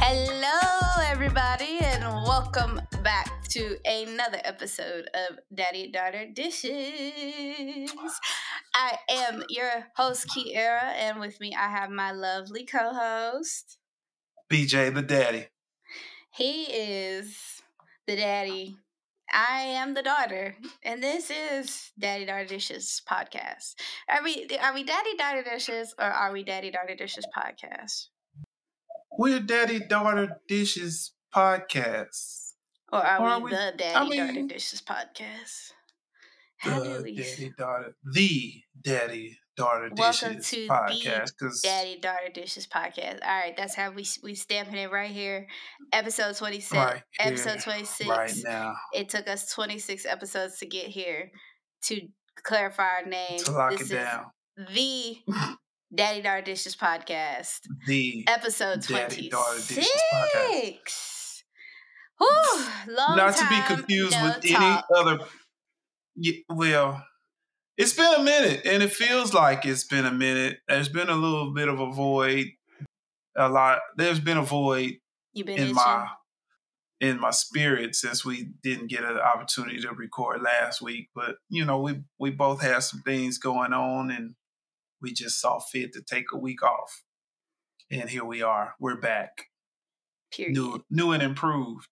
Hello, everybody, and welcome back to another episode of Daddy Daughter Dishes. I am your host, Kiara, and with me I have my lovely co host. BJ the daddy. He is the daddy. I am the daughter, and this is Daddy Daughter Dishes podcast. Are we are we Daddy Daughter Dishes or are we Daddy Daughter Dishes podcast? We're Daddy Daughter Dishes podcast. Or are, Or we, are we- the Daddy I Daughter Dishes podcast? How do The we Daddy Daughter, the Daddy Daughter Welcome Dishes to the podcast. Daddy Daughter Dishes podcast? All right, that's how we we stamping it right here. Episode twenty six. Right episode twenty six. right now, It took us twenty six episodes to get here to clarify our name. to lock this it down, the Daddy Daughter Dishes podcast, the episode Daddy twenty Daughter Dishes podcast. six. Not to be confused no with any other. Yeah, well, it's been a minute, and it feels like it's been a minute. There's been a little bit of a void. A lot. There's been a void been in itching? my in my spirit since we didn't get an opportunity to record last week. But you know, we we both had some things going on, and we just saw fit to take a week off. And here we are. We're back, Period. new new and improved.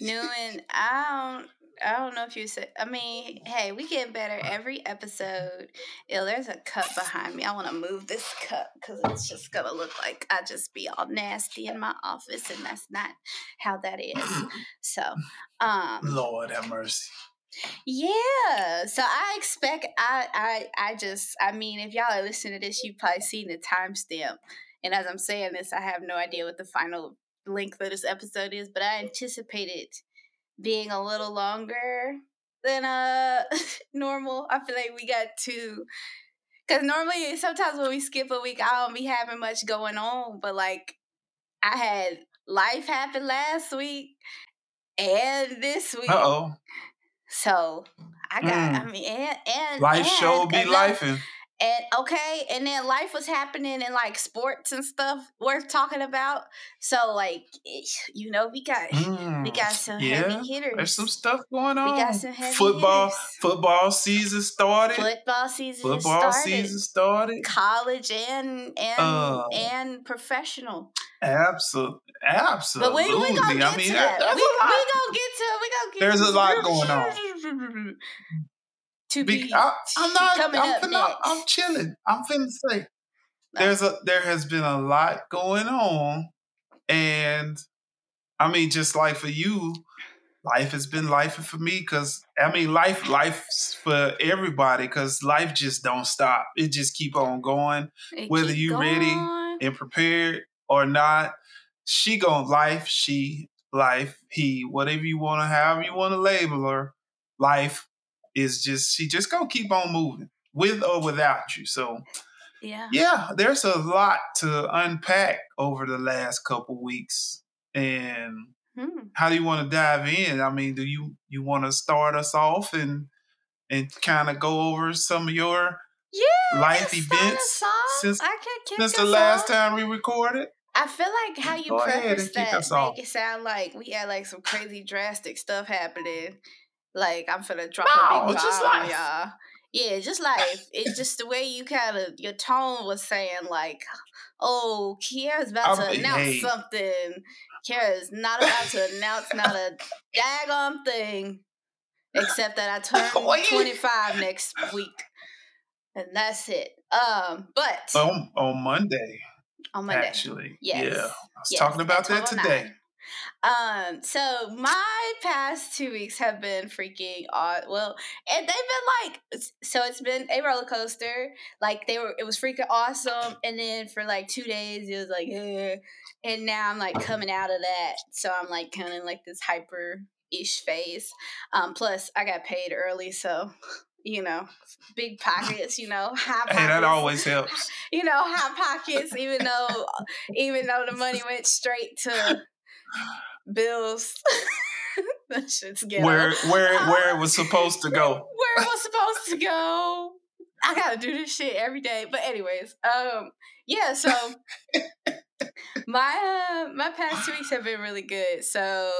New and I don't I don't know if you said I mean, hey, we get better every episode. Ew, there's a cup behind me. I want to move this cup because it's just gonna look like I just be all nasty in my office, and that's not how that is. So, um, Lord have mercy. Yeah. So I expect I I I just I mean, if y'all are listening to this, you've probably seen the timestamp. And as I'm saying this, I have no idea what the final length of this episode is, but I anticipate it being a little longer than uh normal. I feel like we got to because normally sometimes when we skip a week, I don't be having much going on, but like I had life happen last week and this week. Oh. So I got, I Mm. mean, and and Life and show be life and and okay, and then life was happening in like sports and stuff worth talking about. So like, you know, we got we got some Mm. yeah. heavy hitters. There's some stuff going on We got some heavy football hitters. football season started. Football season Football started. season started. College and and Uh, and professional. Absolutely, But absolutely. we we gonna get I mean, to that- that. We, we gonna get to we gonna get There's a lot going on. To Be- be I, am not. coming I'm, up finna, next. I'm chilling. I'm finna say No. there's a there has been a lot going on, and I mean, just like for you, life has been life for me because I mean, life life's for everybody because life just don't stop. It just keep on going It whether you ready and prepared or not. She gon' life. She life. He whatever you want to have, you want to label her. Life is just she just gonna keep on moving with or without you. So Yeah. yeah, there's a lot to unpack over the last couple weeks. And Hmm. how do you want to dive in? I mean, do you you want to start us off and and kind of go over some of your Yeah. life events since I can kick since the last off. time we recorded? I feel like how you Go preface that make it sound like we had like some crazy drastic stuff happening. Like I'm finna drop No, a big it's just bomb life. y'all. Yeah, just life. it's just the way you kind of your tone was saying like, "Oh, Kiara's about I to announce hey. something. Kiara's not about to announce not a daggone thing, except that I turn What you- 25 next week, and that's it. Um, but On on Monday, on Monday, actually. Yes. Yeah. I was Yes, talking about that 12:09. today. Um, so my past two weeks have been freaking odd. Well, and they've been like, so it's been a roller coaster. Like they were, it was freaking awesome, and then for like two days, it was like, and now I'm like coming out of that, so I'm like kind of like this hyper ish phase. Um, plus I got paid early, so you know, big pockets. You know, high pockets Hey, that always helps. you know, high pockets, even though even though the money went straight to bills. that shit's ghetto. Where where where it was supposed to go. Where it was supposed to go. I gotta do this shit every day. But anyways, um, yeah, so my uh, my past two weeks have been really good. So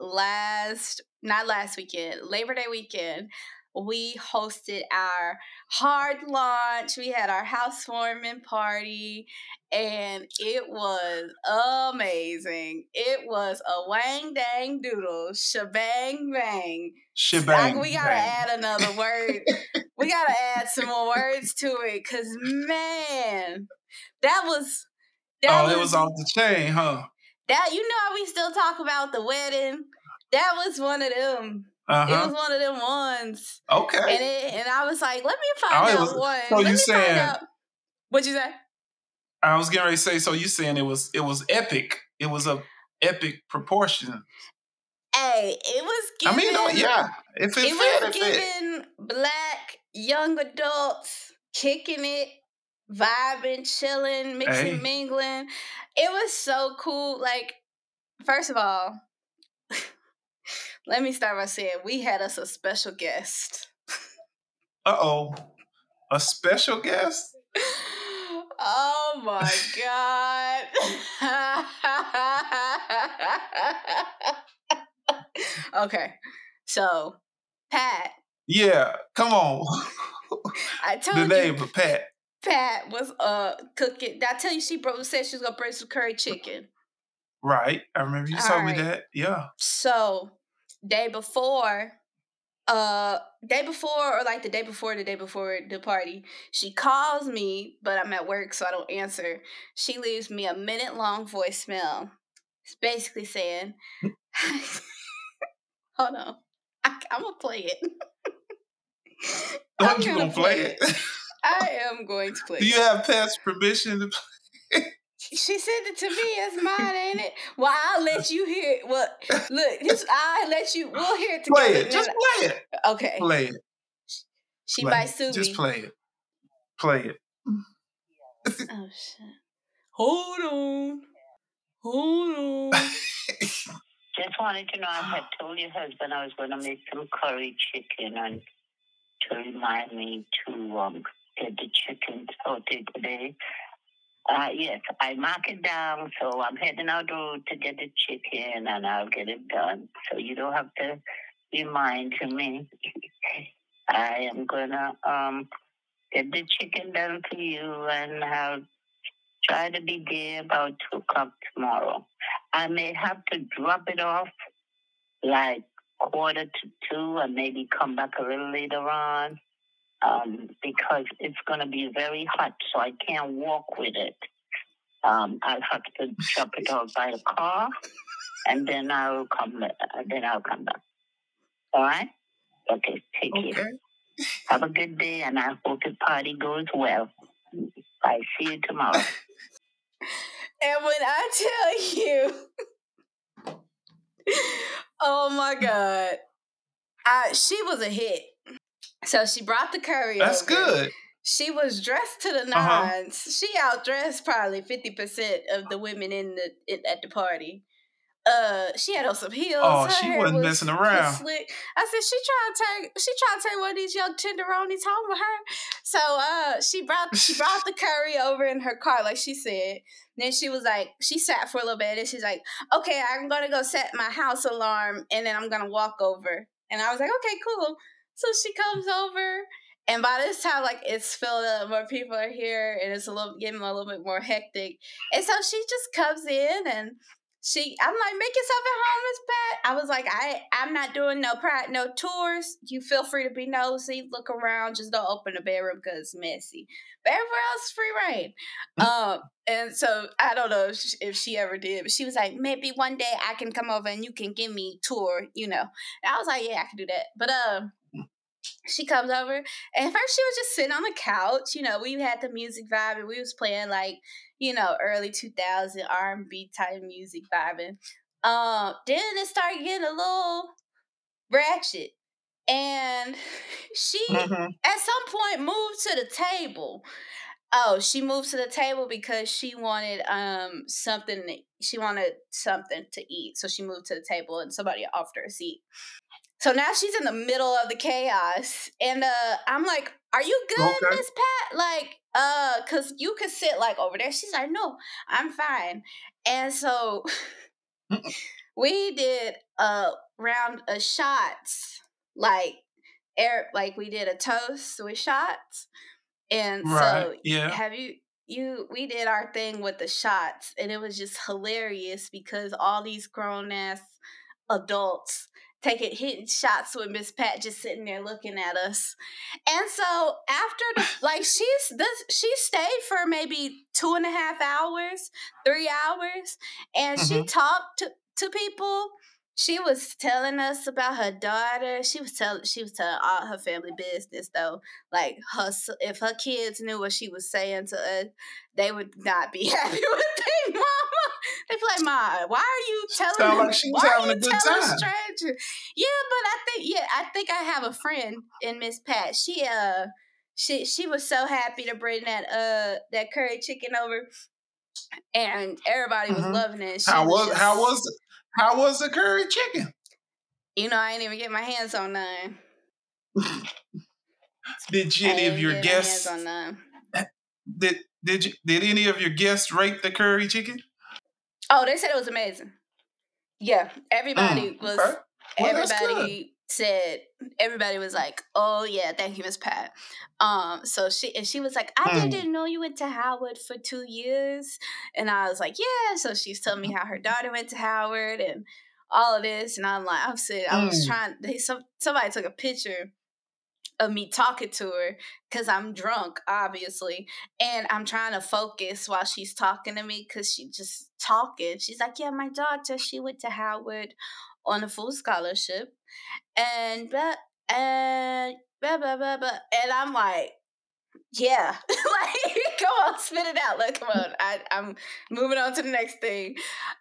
last, not last weekend, Labor Day weekend, we hosted our hard launch. We had our housewarming party, and it was amazing. It was a wang dang doodle, shebang bang. Shebang. we gotta bang. add another word. we gotta add some more words to it, cause man, that was. That oh, it was off the chain, huh? That you know how we still talk about the wedding. That was one of them. Uh-huh. It was one of them ones. Okay. And it, and I was like, let me find Oh, out was- one. so let you saying- find out. What'd you say? I was getting ready to say, so you saying it was it was epic. It was a epic proportion. Hey, it was I mean, no, yeah. If it, it fit, was giving black young adults kicking it, vibing, chilling, mixing, Hey. mingling. It was so cool. Like, first of all, let me start by saying we had us a special guest. Uh oh. A special guest? Oh my god. okay. So, Pat, Yeah. Come on. I told the you name of Pat. Pat was uh cooking. Did I tell you she broke said she was gonna bring some curry chicken? Right. I remember you All told me that. Yeah. So day before, uh day before or like the day before the day before the party, she calls me, but I'm at work so I don't answer. She leaves me a minute long voicemail. It's basically saying Hold on. I, I'm gonna play it. I'm Don't you gonna play it? I am going to play Do it. you have Pat's permission to play? She sent it to me. It's mine, ain't it? Well, I'll let you hear it. Well, look, this I'll let you. We'll hear it together. Play it. Just play it. okay. Play it. She Play might it. sue Just play it. Play it. Oh shit! Hold on. Hold on. Just wanted to know, I had told your husband I was going to make some curry chicken and to remind me to um, get the chicken sauteed today. Uh, yes, I mark it down, so I'm heading out to get the chicken and I'll get it done. So you don't have to remind me. I am going to um, get the chicken done for you and I'll try to be there about 2 o'clock tomorrow. I may have to drop it off like quarter to two and maybe come back a little later on um, because it's going to be very hot, so I can't walk with it. Um, I'll have to drop it off by the car, and then I'll come. Uh, then I'll come back. All right? Okay. Take care. Have a good day, and I hope the party goes well. I see you tomorrow. And when I tell you, oh my god, I, she was a hit. So she brought the curry. That's over. good. She was dressed to the 9s Uh-huh. She outdressed probably fifty percent of the women in the in, at the party. Uh, she had on some heels. Oh, her she wasn't was- messing around. Slick. I said she trying to take she trying to take one of these young tenderonis home with her. So uh, she brought she brought the curry over in her car, like she said. Then she was like, she sat for a little bit, and she's like, okay, I'm gonna go set my house alarm, and then I'm gonna walk over. And I was like, okay, cool. So she comes over, and by this time, like it's filled up, more people are here, and it's a little getting a little bit more hectic. And so she just comes in, and she, I'm like, make yourself at home, Miss Pat. I was like, I, I'm not doing no pri no tours. You feel free to be nosy, look around, just don't open the bedroom because it's messy. But everywhere else, free reign. um, and so I don't know if she, if she ever did, but she was like, maybe one day I can come over and you can give me tour, you know. And I was like, yeah, I can do that. But um she comes over and first she was just sitting on the couch you know we had the music vibe and we was playing like you know early 2000 r&b type music vibing. Um then it started getting a little ratchet and she Mhm. at some point moved to the table. Oh she moved to the table because she wanted um something she wanted something to eat so she moved to the table and somebody offered her a seat So now she's in the middle of the chaos, and uh, I'm like, "Are you good, Okay. Miss Pat? Like, uh, cause you could sit like over there." She's like, "No, I'm fine." And so we did a round of shots, like air, like we did a toast with shots, and so Yeah. have you you we did our thing with the shots and it was just hilarious because all these grown ass adults taking hitting shots with Miss Pat just sitting there looking at us. And so after the like she's this she stayed for maybe two and a half hours, three hours, and she Mhm. talked to, to people. She was telling us about her daughter. She was telling she was telling all her family business though. Like her if her kids knew what she was saying to us, they would not be happy with their mama. They'd be like, "Ma, why are you telling? Sound like she was having a good telling time." strangers?" Yeah, but I think yeah, I think I have a friend in Miss Pat. She uh, she she was so happy to bring that uh that curry chicken over, and everybody was Mhm. loving it. She How was just- how was the, how was the curry chicken? You know, I didn't even get my hands on none. Did any of your my guests on did did you did any of your guests rate the curry chicken? Oh, they said it was amazing. Yeah, everybody Mm, was. okay. Well, everybody said everybody was like, "Oh yeah, thank you, Miss Pat." Um, so she and she was like, "I Hmm. didn't know you went to Howard for two years," and I was like, "Yeah." So she's telling me how her daughter went to Howard and all of this, and I'm like, I'm saying I was Mm. trying. They some somebody took a picture of me talking to her because I'm drunk, obviously, and I'm trying to focus while she's talking to me because she just talking. She's like, "Yeah, my daughter, she went to Howard on a full scholarship, and but and blah blah blah blah," and I'm like. Yeah, like come on, spit it out. Like, come on, I, I'm moving on to the next thing.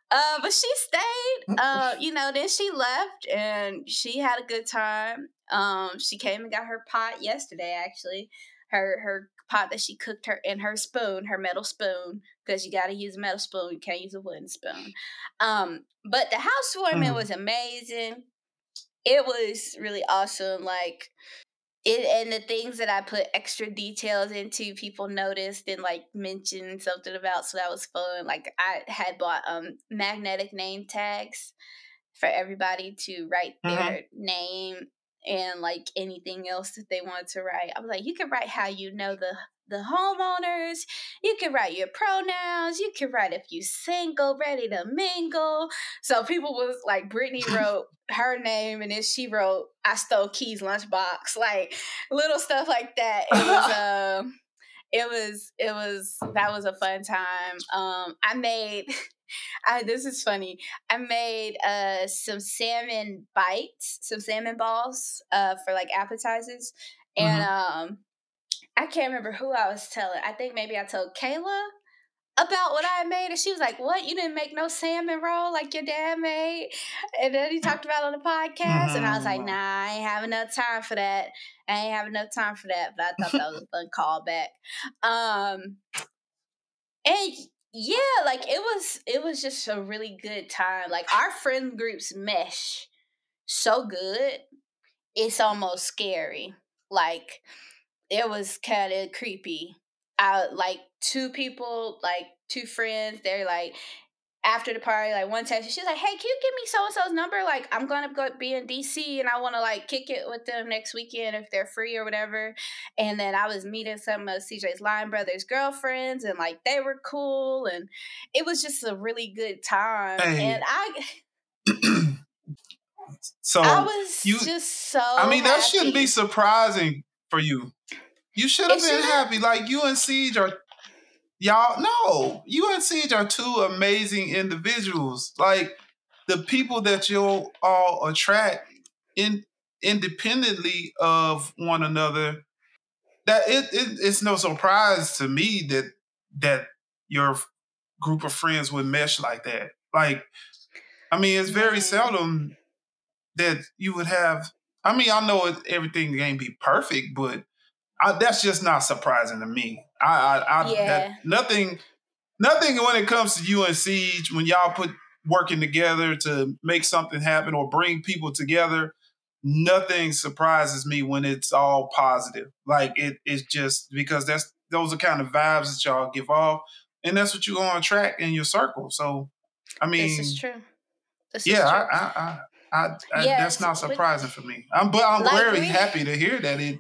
Uh, but she stayed. Uh, you know, then she left, and she had a good time. Um, she came and got her pot yesterday. Actually, her her pot that she cooked her in her spoon, her metal spoon, because you got to use a metal spoon. You can't use a wooden spoon. Um, but the housewarming Mm. was amazing. It was really awesome. Like it and the things that I put extra details into, people noticed and like mentioned something about. So that was fun. Like I had bought um magnetic name tags for everybody to write Mhm. their name and like anything else that they wanted to write. I was like, you can write how you know the the homeowners. You can write your pronouns. You can write if you single, ready to mingle. So people was like, Brittany wrote her name, and then she wrote, "I stole Key's lunchbox," like little stuff like that. It was um, it was it was that was a fun time. Um, I made. I, this is funny. I made uh some salmon bites, some salmon balls uh for like appetizers. And um I can't remember who I was telling. I think maybe I told Kayla about what I made, and she was like, "What? You didn't make no salmon roll like your dad made?" And then he talked about on the podcast, and I was like, Mhm. "Nah, I ain't have enough time for that. I ain't have enough time for that." But I thought that was a fun callback. Um, and yeah, like it was, it was just a really good time. Like our friend groups mesh so good, it's almost scary. Like it was kind of creepy. I like two people, like two friends. They're like after the party, like one text. She's like, "Hey, can you give me so and so's number? Like, I'm gonna go be in DC and I want to like kick it with them next weekend if they're free or whatever." And then I was meeting some of CJ's Line Brothers girlfriends, and like they were cool, and it was just a really good time. Hey. And I, so I was you- just so. I mean, that shouldn't be surprising for you. You should have been happy. Like you and CJ are y'all. No, you and CJ are two amazing individuals. Like the people that you'll all attract in independently of one another. That it, it it's no surprise to me that that your group of friends would mesh like that. Like, I mean, it's very seldom that you would have. I mean, I know it, everything can't be perfect, but I, that's just not surprising to me. I, I, I Yeah. that, nothing, nothing when it comes to you and CJ when y'all put working together to make something happen or bring people together. nothing surprises me when it's all positive. Like it, it's just because that's those are kind of vibes that y'all give off, and that's what you're gonna attract in your circle. So, I mean, this is true. This yeah, is true. I, I, I, I, I that's not but- surprising for me. I'm, but I'm Like, very happy to hear that it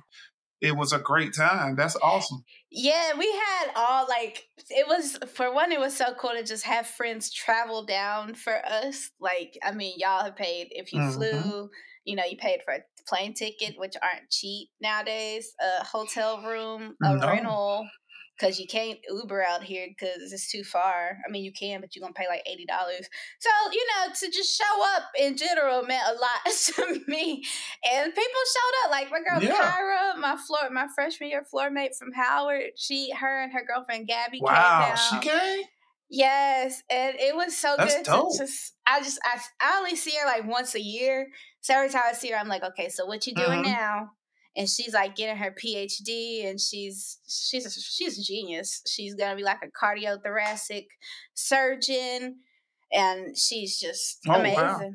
it was a great time. That's awesome. Yeah, we had all like it was for one, it was so cool to just have friends travel down for us. Like, I mean, y'all have paid if you Mhm. flew, you know, you paid for a plane ticket, which aren't cheap nowadays, a hotel room, a No. rental, because you can't Uber out here because it's too far. I mean, you can, but you're gonna pay like eighty dollars. So you know, to just show up in general meant a lot to me, and people showed up. Like my girl Yeah. Kyra, my floor, my freshman year floor mate from Howard. She, her, and her girlfriend Gabby Wow, came down. she came. Yes, and it was so That's good dope. to just. I just I, I only see her like once a year. So every time I see her, I'm like, okay, so what you doing Mhm. now? And she's like getting her PhD, and she's she's a, she's a genius. She's gonna be like a cardiothoracic surgeon, and she's just Oh, wow.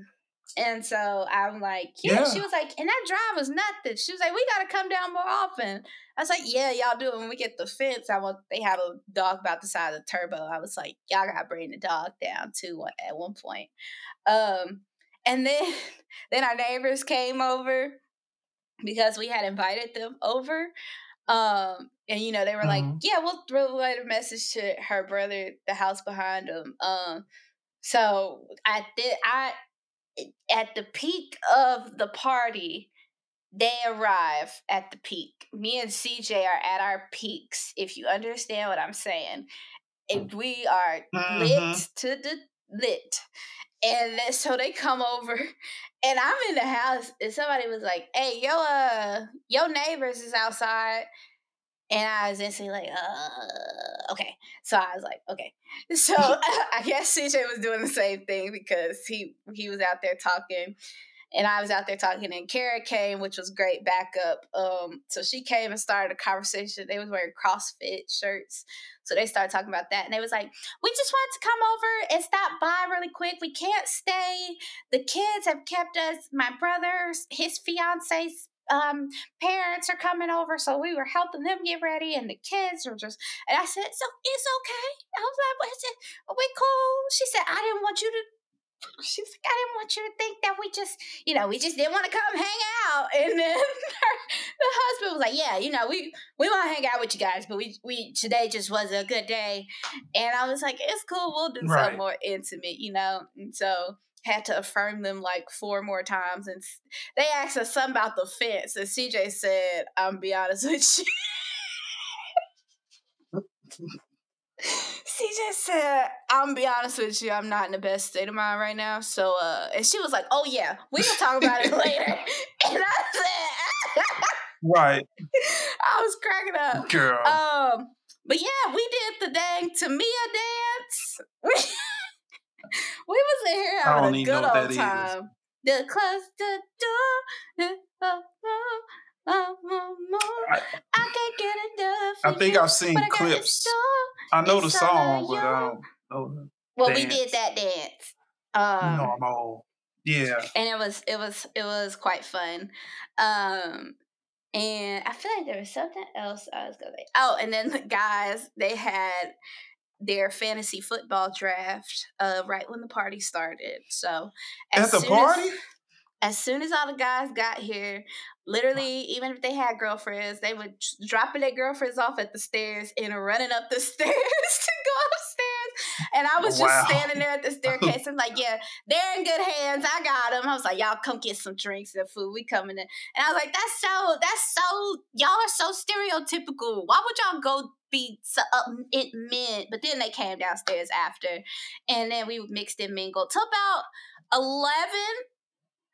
And so I'm like, yeah. She was like, and that drive was nothing. She was like, we gotta come down more often. I was like, yeah, y'all do it when we get the fence. I want they have a dog about the size of the Turbo. I was like, y'all gotta bring the dog down too at one point. Um, and then then our neighbors came over because we had invited them over. Um, and you know, they were like, Mhm. Yeah, we'll relay a message to her brother, the house behind them. Um, so I did I at the peak of the party, they arrive at the peak. Me and CJ are at our peaks, if you understand what I'm saying. If we are lit Mhm. to the lit. And then, so they come over, and I'm in the house, and somebody was like, "Hey, yo, uh, your neighbors is outside," and I was instantly like, "Uh, okay." So I was like, "Okay." So I guess CJ was doing the same thing because he he was out there talking, and I was out there talking, and Kara came, which was great backup. Um, so she came and started a conversation. They was wearing CrossFit shirts, so they started talking about that, and they was like, "We just wanted to come over and stop by really quick. We can't stay. The kids have kept us. My brother's his fiance's um parents are coming over, so we were helping them get ready, and the kids were just." And I said, "So it's okay." I was like, "What's it? Are We cool?" She said, "I didn't want you to." She was like, I didn't want you to think that we just, you know, we just didn't want to come hang out. And then her, the husband was like, Yeah, you know, we we want to hang out with you guys, but we we today just was a good day. And I was like, It's cool, we'll do Right. something more intimate, you know. And so had to affirm them like four more times, and they asked us something about the fence, and CJ said, "I'm be honest with you." CJ said, "I'm be honest with you, I'm not in the best state of mind right now." So, uh, and she was like, "Oh yeah, we can talk about it later." And I said, Right, "I was cracking up." girl. Um, but yeah, we did the dang Tamia dance. We, was in here I having don't a even know good what old that is. time. The close the door. the- oh, oh, oh. I- I can't get enough. I think you, I've seen clips. I know the song, but I don't know. Well, we did that dance. Um, You know, I'm old. Yeah. and it was it was it was quite fun. Um and I feel like there was something else I was gonna say. Oh, and then the guys they had their fantasy football draft uh right when the party started. So At the party? as, as soon as all the guys got here, literally, even if they had girlfriends, they would dropping their girlfriends off at the stairs and running up the stairs to go upstairs. And I was just Wow. standing there at the staircase. I'm like, yeah, they're in good hands. I got them. I was like, y'all come get some drinks and food. We coming in. And I was like, that's so, that's so, y'all are so stereotypical. Why would y'all go be so, uh, it meant? But then they came downstairs after. And then we mixed and mingled till about 11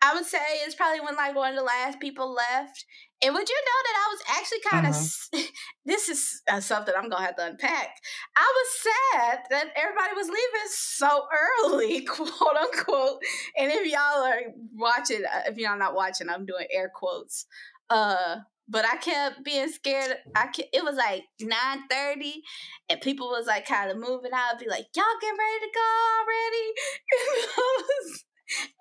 I would say it's probably when like one of the last people left. And would you know that I was actually kind of Mhm. this is uh, something I'm gonna have to unpack. I was sad that everybody was leaving so early, quote unquote. And if y'all are watching, uh, if y'all not watching, I'm doing air quotes. Uh, but I kept being scared. I ke- it was like nine thirty, and people was like kind of moving out. I'd be like, "Y'all get ready to go already?" And I was,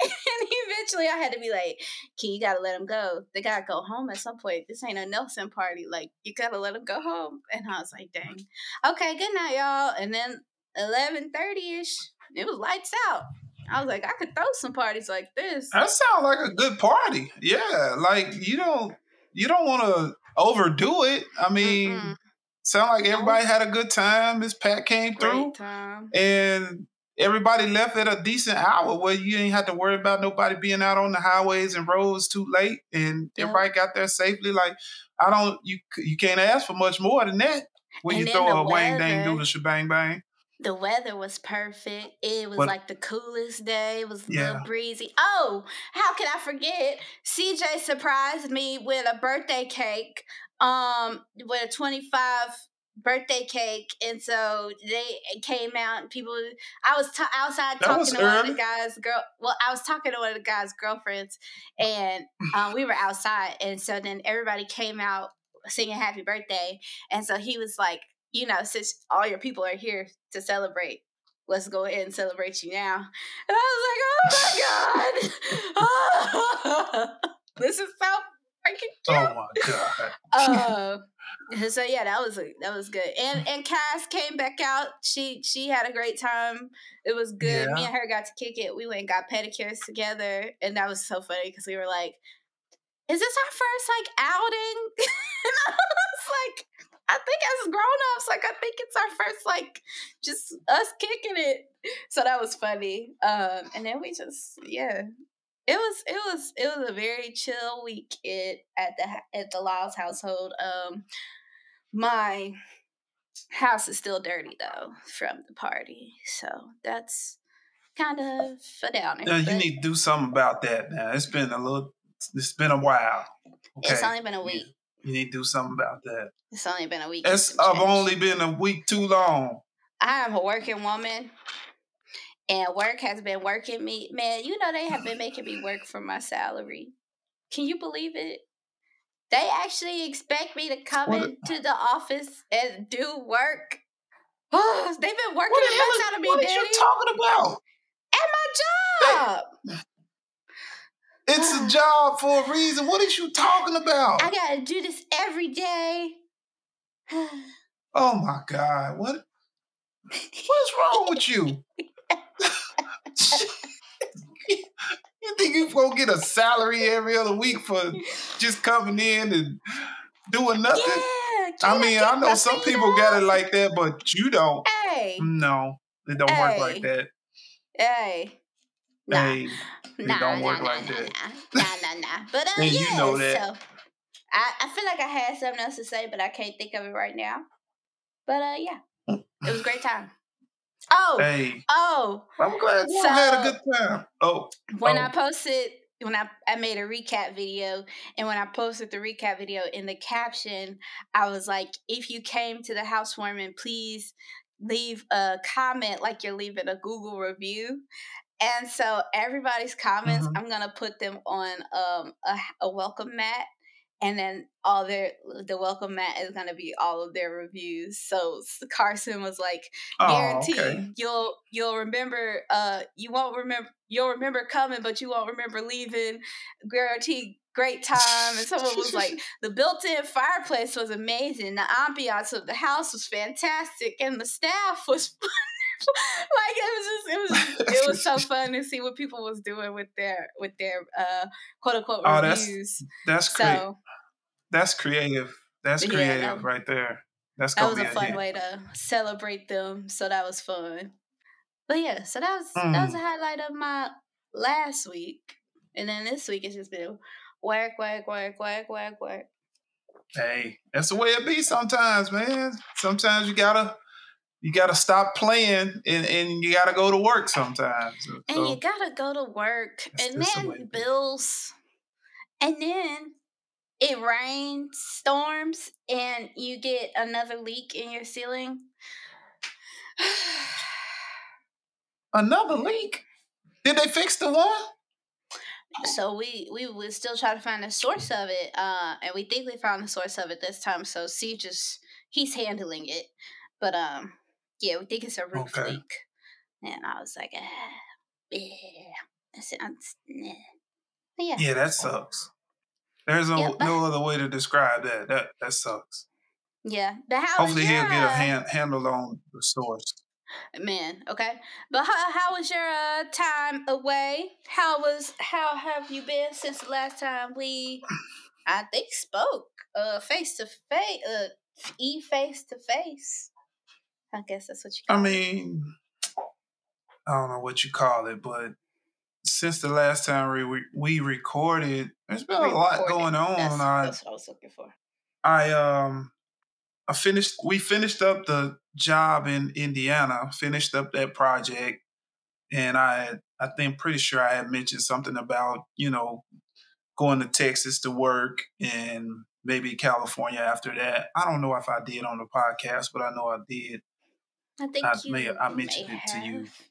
and eventually I had to be like, "Key, you gotta let him go. They gotta go home at some point. This ain't a Nelson party. Like, you gotta let him go home." And I was like, "Dang, okay, good night, y'all." And then eleven thirty ish, it was lights out. I was like, I could throw some parties like this. That sounds like a good party. Yeah, like you don't you don't want to overdo it. I mean, Mm-mm. sound like everybody had a good time. Miss Pat came through, and everybody left at a decent hour where you ain't have to worry about nobody being out on the highways and roads too late, and yep. everybody got there safely. Like I don't, you you can't ask for much more than that when and you throw a wang dang do the shebang bang. The weather was perfect. It was like the coolest day. It was a yeah. little breezy. Oh, how can I forget? CJ surprised me with a birthday cake. Um, with a 25 birthday cake, and so they came out. And people, I was t- outside that talking to early. one of the guys' girl. Well, I was talking to one of the guys' girlfriends, and um, we were outside, and so then everybody came out singing "Happy Birthday," and so he was like, you know, since all your people are here to celebrate, let's go ahead and celebrate you now. And I was like, oh my god, this is so freaking cute. Oh my god. uh, so yeah, that was a, that was good. And and Cass came back out. She she had a great time. It was good. Yeah. Me and her got to kick it. We went and got pedicures together, and that was so funny because we were like, "Is this our first like outing?" and I was like, "I think as grown ups, like I think it's our first like just us kicking it." So that was funny. Um, and then we just yeah, it was it was it was a very chill week at at the at the Lyles household. Um, my house is still dirty though from the party, so that's kind of a downer. You need to do something about that. Now it's been a little, it's been a while. Okay? It's only been a week. You, need to do something about that. It's only been a week. It's I've only been a week too long. I am a working woman, and work has been working me. Man, you know they have been making me work for my salary. Can you believe it? They actually expect me to come what? into the office and do work. Oh, they've been working what the mess out of me, What Daddy. are you talking about? At my job. It's a job for a reason. What are you talking about? I gotta do this every day. oh my God. What what's wrong with you? You think you gonna get a salary every other week for just coming in and doing nothing? Yeah, I mean, I know some people got it like that, but you don't. Hey. No, it don't hey. work like that. Hey. Nah. Hey, it nah, don't work nah, like nah, that. Nah, nah, nah. But uh, and yeah, you know that. So I, I feel like I had something else to say, but I can't think of it right now. But uh, yeah, it was a great time. Oh, hey. oh, I'm glad you so, had a good time. Oh, when oh. I posted, when I, I made a recap video, and when I posted the recap video in the caption, I was like, if you came to the housewarming, please leave a comment like you're leaving a Google review. And so everybody's comments, mm-hmm. I'm gonna put them on um, a, a welcome mat and then all their the welcome mat is gonna be all of their reviews. So Carson was like, "Guarantee oh, okay. you'll you'll remember. Uh, you won't remember. You'll remember coming, but you won't remember leaving. Guarantee." Great time, and someone was like, "The built-in fireplace was amazing. The ambiance of the house was fantastic, and the staff was like it was just it was it was so fun to see what people was doing with their with their uh quote unquote oh, reviews. That's that's so, great. That's creative. That's creative yeah, that, right there. That's that was a fun way to celebrate them. So that was fun. But yeah, so that was mm. that was a mm. highlight of my last week, and then this week it's just been work, work, work, work, work, work. Hey, that's the way it be sometimes, man. Sometimes you gotta you gotta stop playing and, and you gotta go to work sometimes. So, and you gotta go to work, and then bills, and then it rains, storms, and you get another leak in your ceiling. another leak? Did they fix the one? So we we would still try to find the source of it, uh, and we think we found the source of it this time. So C just he's handling it, but um, yeah, we think it's a roof okay. leak. And I was like, ah, yeah. That sounds nah. Yeah. Yeah, that sucks. There's no, Yeah, no other way to describe that. That that sucks. Yeah. But how Hopefully your, he'll get a hand, handle on the source. man okay but how, how was your uh, time away how was how have you been since the last time we i think spoke uh face to face uh e face to face i guess that's what you I call it. mean, I don't know what you call it, but since the last time we we, we recorded, there's been a lot Recorded. going on. that's, I that's what i was looking for I um I finished we finished up the job in Indiana, finished up that project and I I think pretty sure I had mentioned something about, you know, going to Texas to work and maybe California after that. I don't know if I did on the podcast, but I know I did. I think I you may- I may mentioned it to you. have.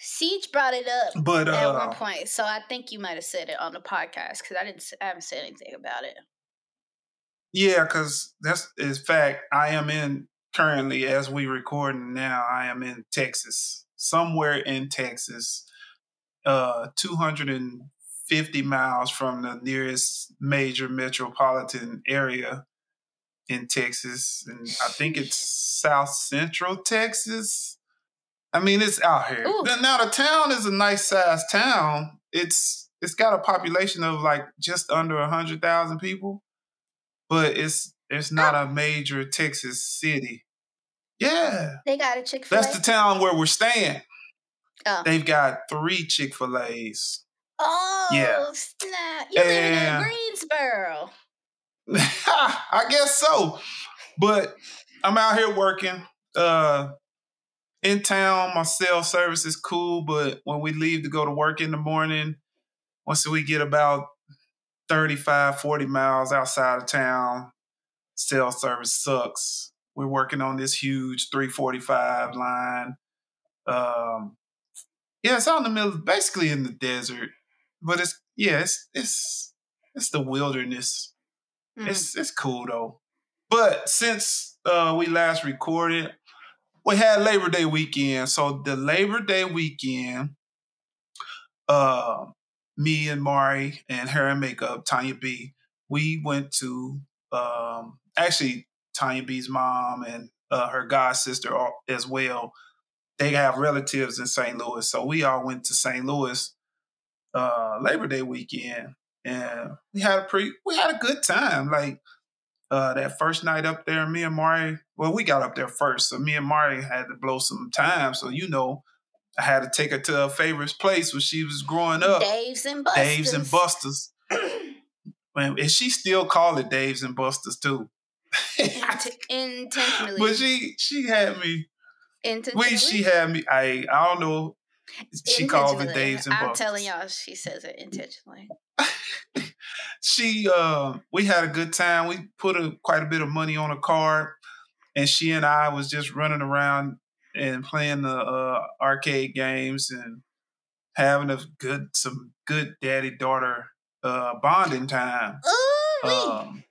CJ brought it up But at uh one point so i think you might have said it on the podcast because i didn't i haven't said anything about it Yeah, because that's in fact, I am in currently as we recording now. I am in Texas, somewhere in Texas, uh, two hundred and fifty miles from the nearest major metropolitan area in Texas, and I think it's South Central Texas. I mean, it's out here. Ooh. Now, the town is a nice sized town. It's it's got a population of like just under a hundred thousand people but it's it's not ah. a major Texas city. Yeah, they got a chick-fil-a that's the town where we're staying. Oh. They've got three Chick Fil A's. Oh, Yeah. snap. You live in Greensboro. I guess so, but I'm out here working. Uh, in town, my cell service is cool, but when we leave to go to work in the morning, once we get about 35, 40 miles outside of town, cell service sucks. We're working on this huge 345 line. Um, yeah, it's out in the middle, basically in the desert, but it's yeah, it's it's it's the wilderness. Mm. It's it's cool though. But since uh, we last recorded, we had Labor Day weekend. So the Labor Day weekend, uh, me and Mari and hair and makeup, Tanya B, we went to um, actually Tanya B's mom and uh, her god sister as well. They have relatives in St. Louis, so we all went to St. Louis uh, Labor Day weekend, and we had a pretty, we had a good time. Like uh, that first night up there, me and Mari, well, we got up there first, so me and Mari had to blow some time. So you know, I had to take her to her favorite place when she was growing up, Dave's and Buster's. Dave's and Busters. Man, and she still call it Dave's and Busters too. Intentionally. but she she had me. intentionally. We she had me. I I don't know. She calls it Intentionally. Dave's and I'm telling y'all, she says it intentionally. she uh we had a good time. We put a quite a bit of money on a card, and she and I was just running around and playing the uh, arcade games and having a good some good daddy daughter uh bonding time. Ooh, Um,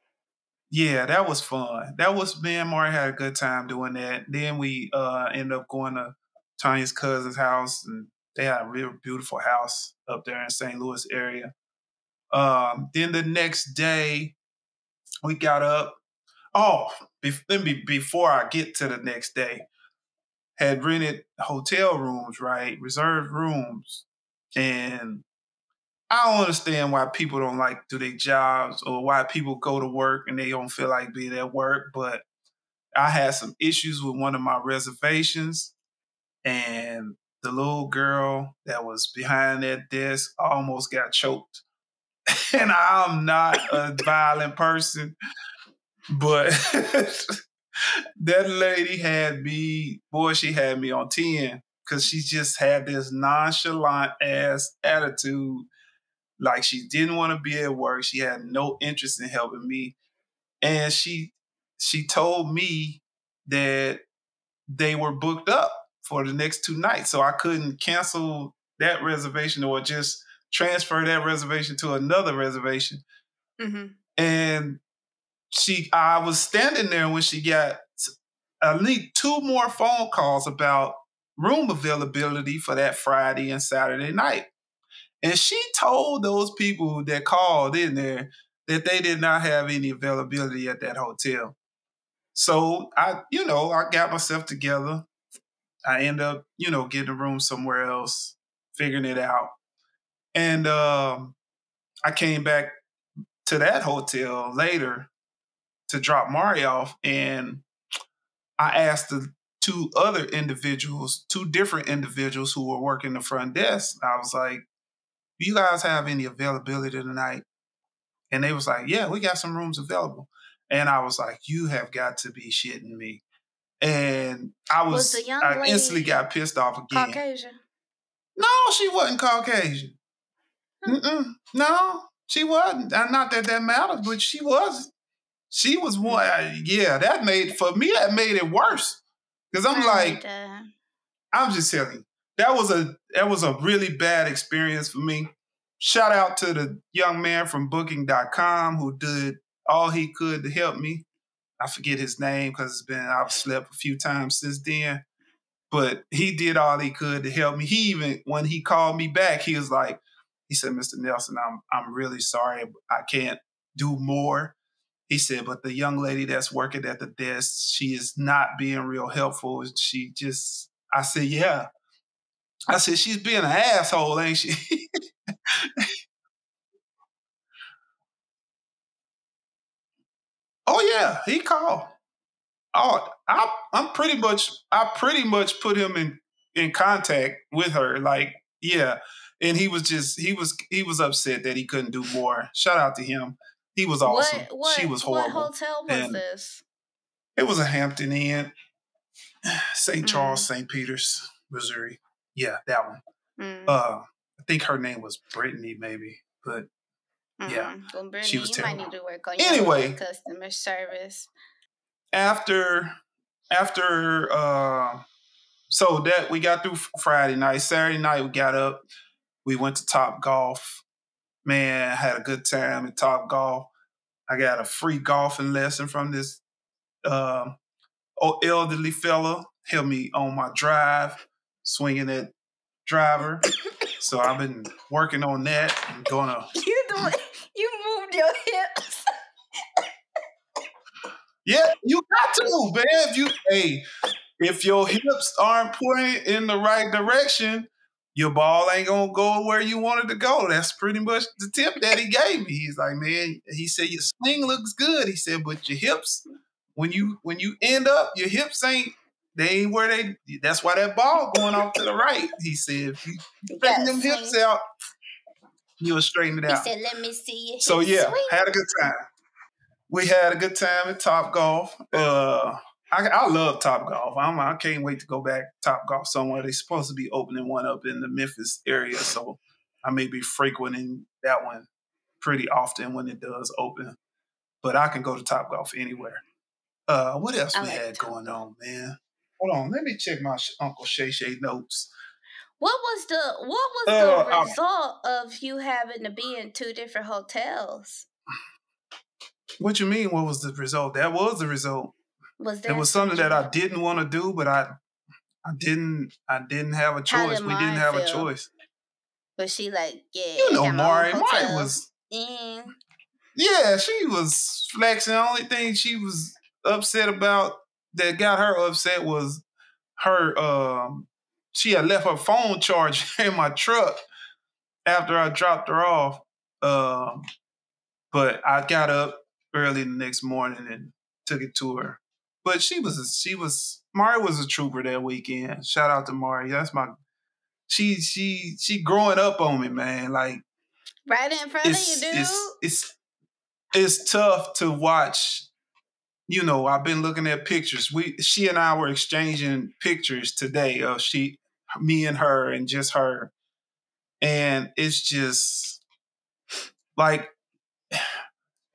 yeah, that was fun. That was me and Mari had a good time doing that. Then we uh ended up going to Tanya's cousin's house, and they had a real beautiful house up there in St. Louis area. Um, then the next day, we got up. Oh, bef- let me before I get to the next day, had rented hotel rooms, right, reserved rooms, and I don't understand why people don't like do their jobs or why people go to work and they don't feel like being at work. But I had some issues with one of my reservations, and the little girl that was behind that desk almost got choked. and I'm not a violent person, but that lady had me, boy, she had me on 10 because she just had this nonchalant ass attitude. Like she didn't want to be at work. She had no interest in helping me. And she she told me that they were booked up for the next two nights so i couldn't cancel that reservation or just transfer that reservation to another reservation mm-hmm. and she i was standing there when she got at least two more phone calls about room availability for that friday and saturday night And she told those people that called in there that they did not have any availability at that hotel. So I, you know, I got myself together. I end up, you know, getting a room somewhere else, figuring it out. And um, I came back to that hotel later to drop Mari off. And I asked the two other individuals, two different individuals who were working the front desk. I was like, do you guys have any availability tonight? And they was like, yeah, we got some rooms available. And I was like, you have got to be shitting me. And I was, Was I instantly got pissed off again. Caucasian. No, she wasn't Caucasian. Mm-mm. No, she wasn't. Not that that matters, but she was. She was one. uh, Yeah, that made for me. That made it worse because I'm like, uh, I'm just telling you, that was a that was a really bad experience for me. Shout out to the young man from Booking.com who did all he could to help me. I forget his name because it's been I've slept a few times since then. But he did all he could to help me. He even when he called me back, he was like, he said, Mr. Nelson, I'm I'm really sorry. I can't do more. He said, but the young lady that's working at the desk, she is not being real helpful. She just I said, yeah. I said, she's being an asshole, ain't she? oh yeah, he called. Oh, I, I'm pretty much, I pretty much put him in in contact with her. Like, yeah, and he was just, he was, he was upset that he couldn't do more. Shout out to him. He was awesome. what what she was what horrible. hotel was And- this? It was a Hampton Inn, St. Mm. Charles, St. Peters, Missouri. Yeah, that one. Mm, Uh, I think her name was Brittany, maybe. But yeah, mm. Well, Brittany, she was you might terrible. need to work on Anyway. your customer service. after after uh so that we got through Friday night, Saturday night we got up, we went to Top Golf. Man, I had a good time at Top Golf. I got a free golfing lesson from this um old elderly fella. Helped me on my drive, swinging that driver. so I've been working on that. I'm gonna You you moved your hips. Yeah, you got to, man. If you hey, if your hips aren't pointed in the right direction, your ball ain't gonna go where you wanted to go. That's pretty much the tip that he gave me. He's like, man, he said your swing looks good. He said, but your hips, when you when you end up, your hips ain't they ain't where they. That's why that ball going off to the right. He said, if you You straighten them hips out, you'll straighten it out. He said, "Let me see you." So yeah, had a good time. We had a good time at Top Golf. Uh, I, I love Top Golf. I'm, I can't wait to go back to Top Golf somewhere. They're supposed to be opening one up in the Memphis area, so I may be frequenting that one pretty often when it does open. But I can go to Top Golf anywhere. Uh, what else I we like had Top going on, man? Hold on, let me check my Uncle Shay Shay notes. What was the what was Uh, the result of you having to be in two different hotels? What you mean? What was the result? That was the result. Was there it was something that I didn't want to do, but I I didn't I didn't have a choice. did We didn't have a choice. But she like, yeah, You I know, Mari. Mari was Mm. yeah, she was flexing. The only thing she was upset about that got her upset was her um she had left her phone charger in my truck after I dropped her off. Um but I got up early the next morning and took it to her. But she was she was Mari was a trooper that weekend. Shout out to Mari. That's my she she she growing up on me, man. Like right in front of you, dude. it's it's it's tough to watch. You know, I've been looking at pictures. We she and I were exchanging pictures today of she me and her and just her. And it's just like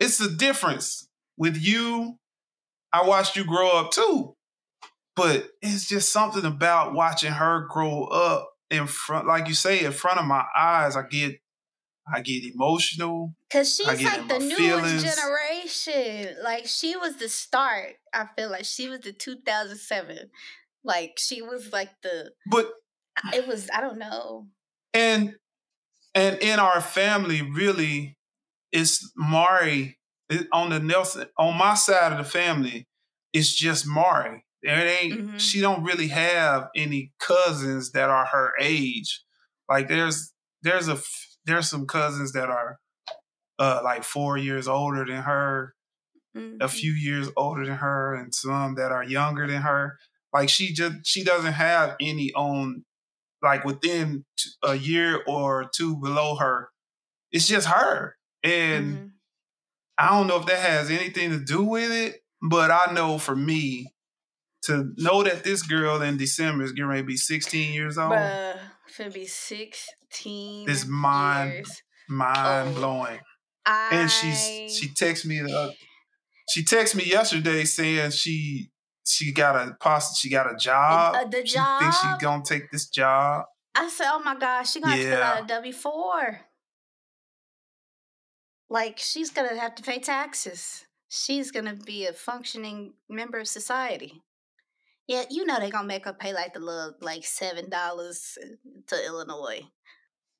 it's the difference with you. I watched you grow up too. But it's just something about watching her grow up in front, like you say, in front of my eyes. I get I get emotional. Cause she's like the newest feelings. generation. Like she was the start. I feel like she was the 2007. Like she was like the. But It was. I don't know. and and in our family, really, it's Mari it- on the Nelson on my side of the family. It's just Mari. There ain't. Mhm. She don't really have any cousins that are her age. Like there's there's a there's some cousins that are uh like four years older than her, a Mhm. few years older than her, and some that are younger than her. Like she just she doesn't have any on like within t- a year or two below her. It's just her, and Mhm. I don't know if that has anything to do with it, but I know for me to know that this girl in December is getting ready to be 16 years old, Bruh, finna be sixteen. It's mind- years. mind old. blowing. I, And she's she texted me the she texted me yesterday saying she she got a poss she got a job. uh, the She thinks she's gonna take this job. I said, "Oh my gosh, she's gonna have to fill out a W four. Like she's gonna have to pay taxes. She's gonna be a functioning member of society. Yeah, you know they're gonna make her pay like the little like seven dollars to Illinois.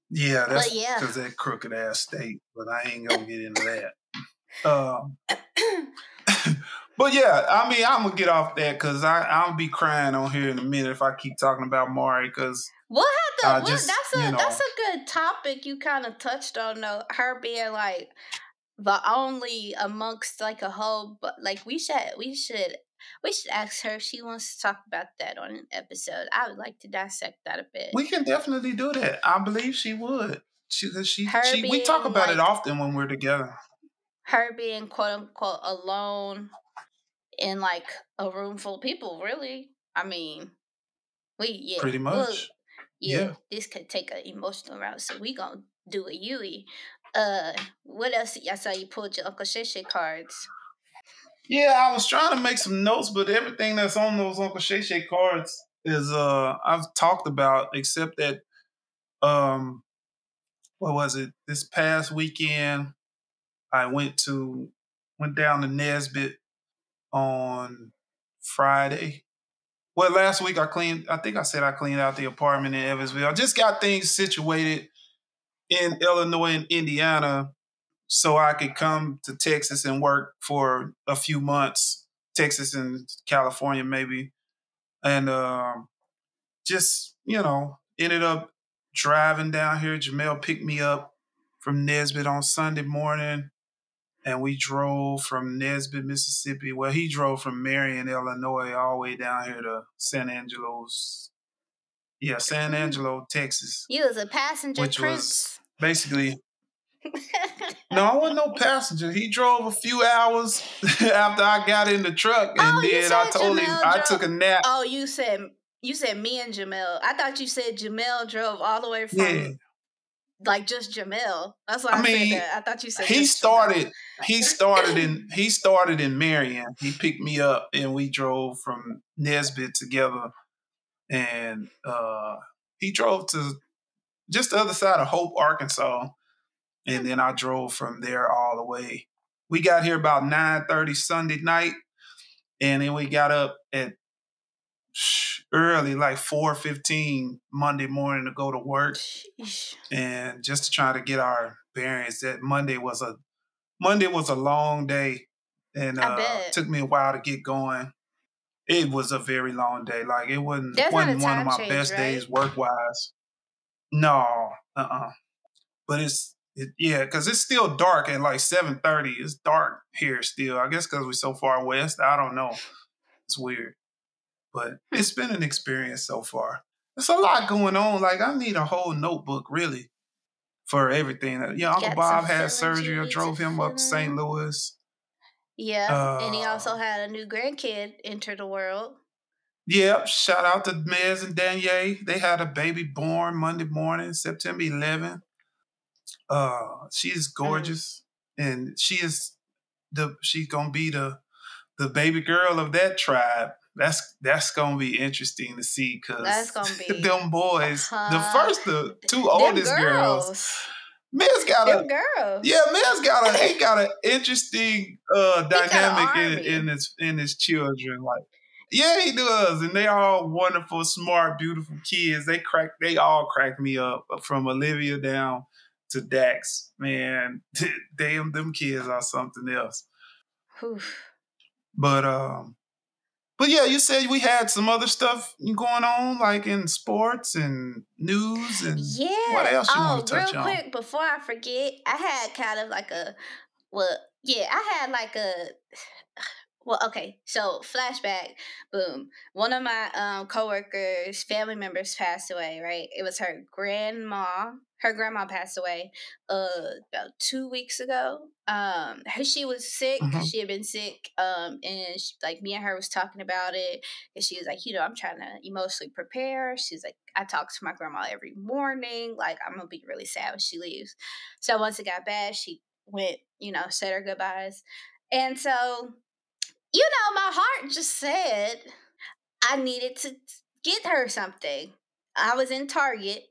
Yeah, that's yeah. because that crooked ass state, but I ain't gonna get into that. Um, but yeah, I mean, I'm gonna get off that because I I'll be crying on here in a minute if I keep talking about Mari because We'll have to. we'll- just, that's a you know- that's a good topic you kind of touched on though. Her being like the only amongst like a whole, but like we should we should we should ask her if she wants to talk about that on an episode. I would like to dissect that a bit. we can definitely do that. I believe she would. She she, Her she we talk about it often when we're together. her being quote unquote alone in like a room full of people. Really, I mean, we yeah Pretty much. yeah, Yeah. this could take an emotional route, so we gonna do a Yui. Uh, what else? I saw you pulled your Uncle Shay cards. Yeah, I was trying to make some notes, but everything that's on those Uncle Shay cards is uh I've talked about, except that um what was it? This past weekend I went to went down to Nesbit on Friday. Well, last week I cleaned I think I said I cleaned out the apartment in Evansville. I just got things situated in Illinois and Indiana so I could come to Texas and work for a few months, Texas and California maybe, and um, just you know ended up driving down here. Jamel picked me up from Nesbit on Sunday morning, and we drove from Nesbit, Mississippi. Well, he drove from Marion, Illinois, all the way down here to San Angelo's. Yeah, San Mm. Angelo, Texas. You was a passenger Which prince. Basically, no, I wasn't no passenger. He drove a few hours after I got in the truck, and Oh, then I told him Jamel I took a nap. oh, you said you said me and Jamel. I thought you said Jamel drove all the way from yeah, like just Jamel. That's why I, I mean, said that. I thought you said he started. He started in. He started in Marion. He picked me up, and we drove from Nesbit together. And uh, he drove to just the other side of Hope, Arkansas, and then I drove from there all the way. We got here about nine thirty Sunday night, and then we got up at early, like four fifteen Monday morning to go to work Sheesh. and just to try to get our bearings. That Monday was a Monday was a long day, and uh, took me a while to get going. It was a very long day. Like it wasn't wasn't one of my change, best right? days work wise. No, uh, uh But it's it, yeah, because it's still dark at like seven thirty. It's dark here still. I guess because we're so far west. I don't know. It's weird, but it's been an experience so far. There's a lot going on. Like I need a whole notebook really for everything. Yeah, Uncle Bob had surgery. you I drove him up to St. Louis. Yeah, and he also Uh, had a new grandkid enter the world. Yep. Shout out to Mez and Danielle. They had a baby born Monday morning, September 11th. Uh, she is Mm. gorgeous, and she is the she's gonna be the the baby girl of that tribe. That's that's gonna be interesting to see because That's gonna be them boys. The Uh, first, the two Them oldest girls. girls. Miz got a Them girls. yeah, Miz got a he got an interesting uh dynamic in, in his in his children. Like, yeah, he does, and they all wonderful, smart, beautiful kids. They crack, they all crack me up from Olivia down to Dax, man, damn, them kids are something else. Oof. But um, but yeah, you said we had some other stuff going on, like in sports and news and yeah. What else you oh, want to touch real on? quick before I forget, I had kind of like a well, yeah, I had like a well, okay. So flashback, boom. One of my um coworkers, family members passed away, right? It was her grandma. Her grandma passed away uh about two weeks ago. Um she was sick. Mhm. She had been sick. Um and she, like me and her was talking about it. And she was like, you know, I'm trying to emotionally prepare. She's like, I talk to my grandma every morning. Like I'm gonna be really sad when she leaves. So once it got bad, she went, you know, said her goodbyes. And so you know, my heart just said I needed to get her something. I was in Target,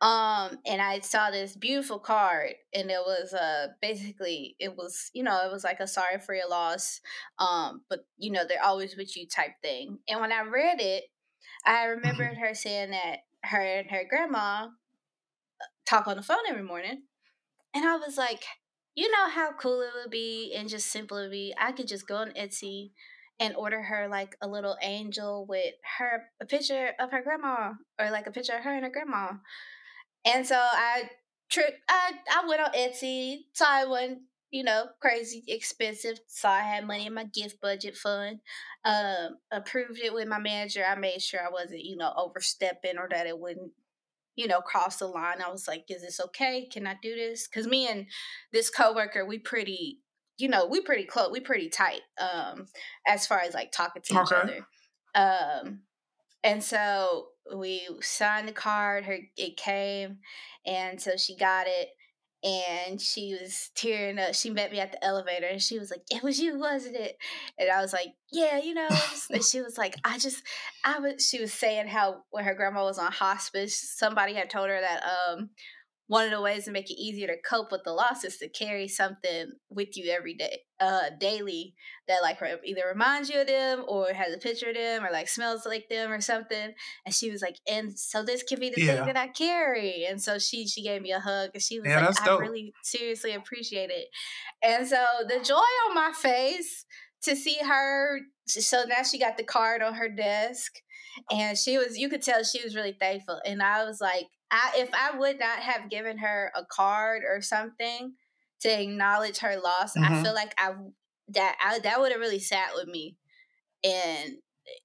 um, and I saw this beautiful card, and it was uh basically it was you know it was like a sorry for your loss, um, but you know they're always with you type thing. And when I read it, I remembered her saying that her and her grandma talk on the phone every morning, and I was like, you know how cool it would be and just simple it would be. I could just go on Etsy and order her like a little angel with her a picture of her grandma or like a picture of her and her grandma. And so I trick I I went on Etsy, saw it wasn't, you know, crazy expensive. Saw I had money in my gift budget fund. Um, approved it with my manager. I made sure I wasn't, you know, overstepping or that it wouldn't you know, cross the line. I was like, is this okay? Can I do this? Because me and this coworker, we pretty, you know, we pretty close, we pretty tight, um, as far as like talking to each other. Um, and so we signed the card, her it came, and so she got it. And she was tearing up. She met me at the elevator and she was like, It was you, wasn't it? And I was like, Yeah, you know. And she was like, I just I was she was saying how when her grandma was on hospice, somebody had told her that um one of the ways to make it easier to cope with the loss is to carry something with you every day, uh, daily that like either reminds you of them or has a picture of them or like smells like them or something. And she was like, and so this could be the Yeah. thing that I carry. And so she she gave me a hug and she was Yeah, like, I dope. really seriously appreciate it. And so the joy on my face to see her. So now she got the card on her desk, and she was. You could tell she was really thankful. And I was like, I if I would not have given her a card or something to acknowledge her loss, I Mhm. feel like I that I, that would have really sat with me. And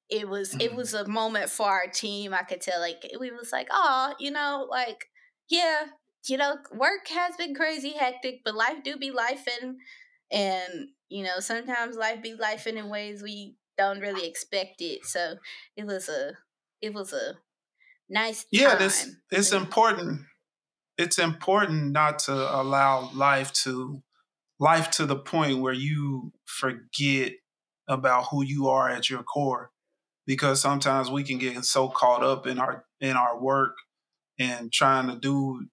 it was it Mhm. was a moment for our team. I could tell like we was like, oh, you know, like yeah, you know, work has been crazy hectic, but life do be life and and you know, sometimes life be life in ways we don't really expect it. So it was a it was a nice Yeah, this it's important. It's important not to allow life to life to the point where you forget about who you are at your core because sometimes we can get so caught up in our in our work and trying to do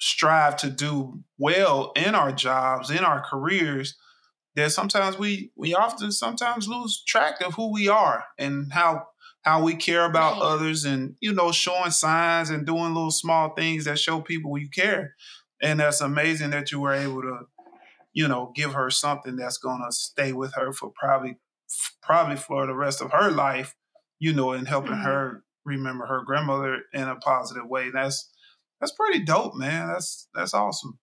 strive to do well in our jobs in our careers that sometimes we we often sometimes lose track of who we are and how how we care about Right. others and you know showing signs and doing little small things that show people you care and that's amazing that you were able to you know give her something that's going to stay with her for probably probably for the rest of her life you know and helping Mhm. her remember her grandmother in a positive way that's that's pretty dope man that's that's awesome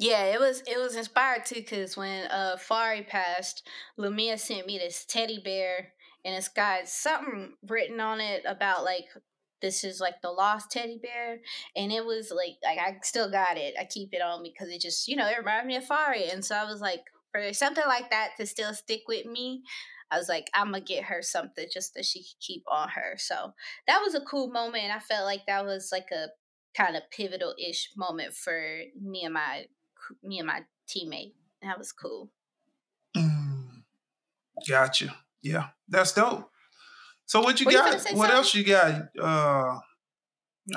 Yeah, it was it was inspired too because when uh Fari passed, Lumia sent me this teddy bear and it's got something written on it about like this is like the lost teddy bear and it was like like I still got it. I keep it on because it just you know it reminded me of Fari and so I was like for something like that to still stick with me. I was like, I'm gonna get her something just that she could keep on her. So that was a cool moment. I felt like that was like a kind of pivotal ish moment for me and my me and my teammate. That was cool. Mm, gotcha. Yeah, that's dope. So what you Were got? say what something? else you got? Uh,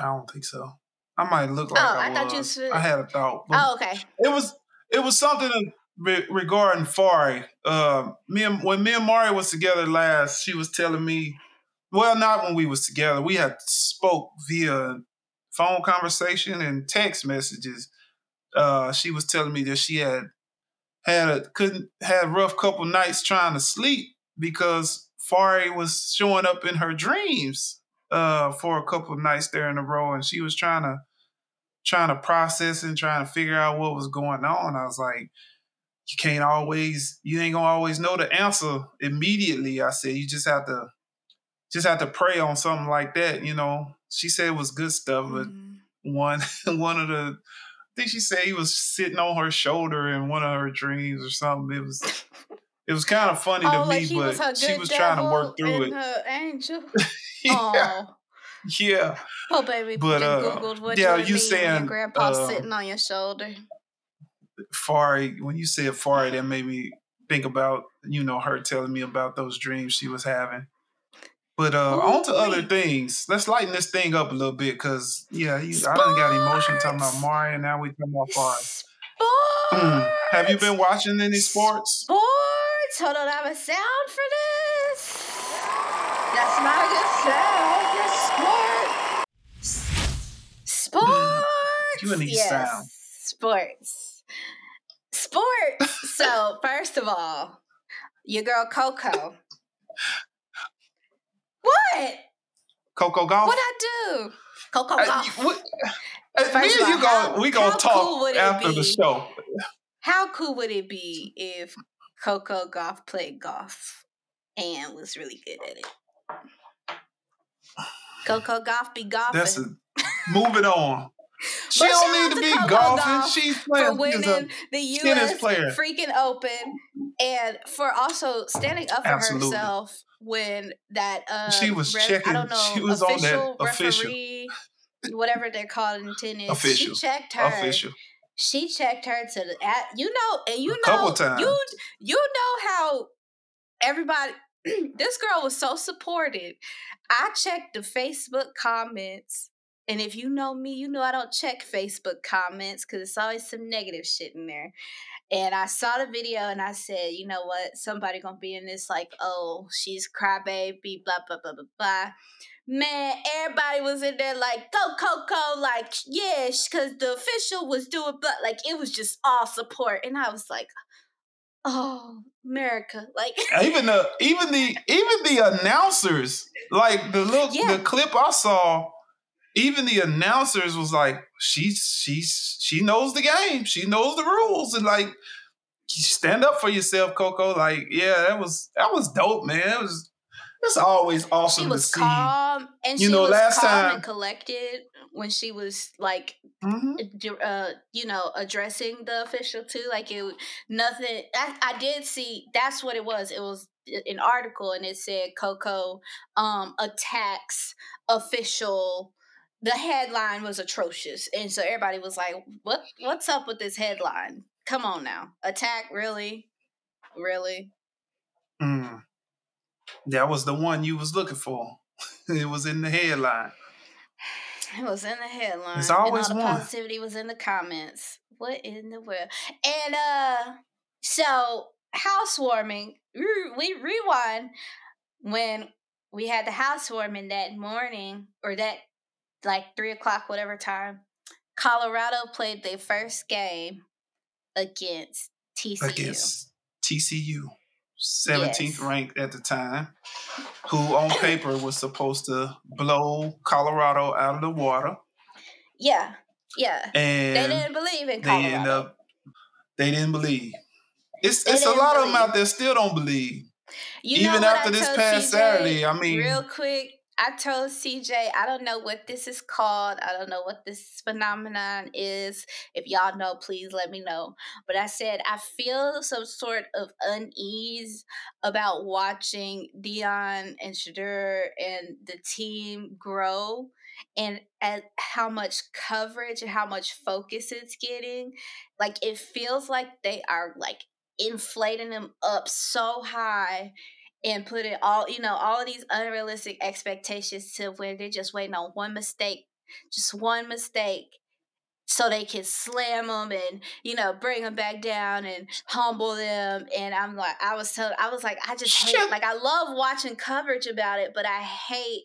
I don't think so. I might look like Oh, I, I thought you was. was- I had a thought. Oh, okay. It was it was something re- regarding Fari. Uh, me and when me and Mari was together last, she was telling me. Well, not when we was together. We had spoke via phone conversation and text messages, uh, she was telling me that she had had a couldn't had a rough couple nights trying to sleep because Fari was showing up in her dreams uh, for a couple nights there in a row, and she was trying to trying to process and trying to figure out what was going on. I was like, you can't always, you ain't gonna always know the answer immediately. I said, you just have to, just have to pray on something like that. You know, she said it was good stuff, but mm-hmm. one, one of the, I think she said he was sitting on her shoulder in one of her dreams or something. It was, it was kind of funny oh, to like me, but she was trying to work through it. Her angel. yeah. Oh. Yeah. Oh, baby. But uh, Googled what yeah, you saying your grandpa uh, sitting on your shoulder. Fari, when you said Fari, that made me think about you know her telling me about those dreams she was having. But uh, Ooh, on to other things. Let's lighten this thing up a little bit, cause yeah, you, I done got emotion talking about Mario. Now we talking about Fari. Mm. Have you been watching any sports? Sports. Hold on, I have a sound for this. That's not a good sound. Sports. you need yes. sound. Sports. Sports. so first of all, your girl Coco. what? Coco golf. What I do? Coco uh, golf. You, what, uh, me and you go. We gonna talk cool after the show. How cool would it be if Coco Gauff played golf and was really good at it? Coco Gauff be golfing. That's a, moving on. She don't need to be golfing. She's playing for winning the U.S. Player. freaking Open, and for also standing up for Absolutely. herself when that uh, she was ref, checking. I don't know. She was official, on that referee, official. whatever they're called in tennis. Official. She checked her. Official. She checked her to the at you know, and you a know you you know how everybody this girl was so supported. I checked the Facebook comments. And if you know me, you know I don't check Facebook comments because it's always some negative shit in there. And I saw the video and I said, you know what? Somebody gonna be in this like, oh, she's crybaby, blah blah blah blah blah. Man, everybody was in there like, go Coco, like, yeah, because the official was doing, but like, it was just all support. And I was like, oh america like even the even the even the announcers like the look yeah. the clip i saw even the announcers was like she's she's she knows the game she knows the rules and like stand up for yourself coco like yeah that was that was dope man it was it's always awesome she was to calm and you she know, was last calm time, and collected when she was like mm-hmm. uh you know addressing the official too like it nothing I, I did see that's what it was it was an article and it said coco um attacks official the headline was atrocious and so everybody was like what what's up with this headline come on now attack really really mm. That was the one you was looking for it was in the headline it was in the headline. It's always and all the one. positivity was in the comments. What in the world? And uh, so housewarming. We rewind when we had the housewarming that morning, or that like three o'clock, whatever time. Colorado played their first game against TCU. Against TCU. 17th yes. ranked at the time, who on paper was supposed to blow Colorado out of the water. Yeah, yeah. And they didn't believe in Colorado. They, end up, they didn't believe. It's they it's a lot believe. of them out there still don't believe. You Even after this past Saturday, I mean, real quick, I told CJ, I don't know what this is called. I don't know what this phenomenon is. If y'all know, please let me know. But I said, I feel some sort of unease about watching Deion and Shedeur and the team grow and at how much coverage and how much focus it's getting. Like, it feels like they are like inflating them up so high and put it all, you know, all of these unrealistic expectations to where they're just waiting on one mistake, just one mistake, so they can slam them and you know bring them back down and humble them. And I'm like, I was told, I was like, I just hate, like, I love watching coverage about it, but I hate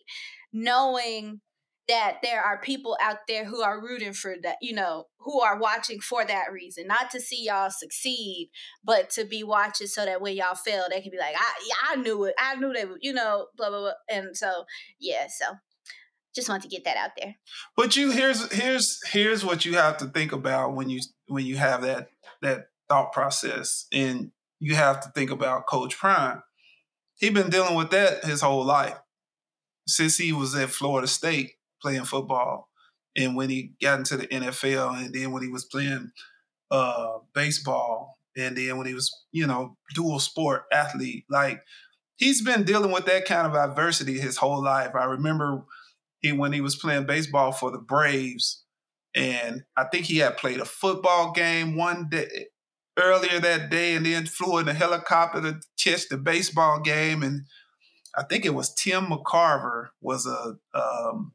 knowing that there are people out there who are rooting for that, you know, who are watching for that reason, not to see y'all succeed, but to be watching so that when y'all fail, they can be like, I, I knew it, I knew they, would, you know, blah blah blah. And so, yeah, so just want to get that out there. But you here's here's here's what you have to think about when you when you have that that thought process, and you have to think about Coach Prime. He's been dealing with that his whole life since he was at Florida State playing football, and when he got into the NFL, and then when he was playing uh, baseball, and then when he was you know dual sport athlete, like he's been dealing with that kind of adversity his whole life. I remember he when he was playing baseball for the Braves, and I think he had played a football game one day earlier that day, and then flew in a helicopter to catch the baseball game. And I think it was Tim McCarver was a um,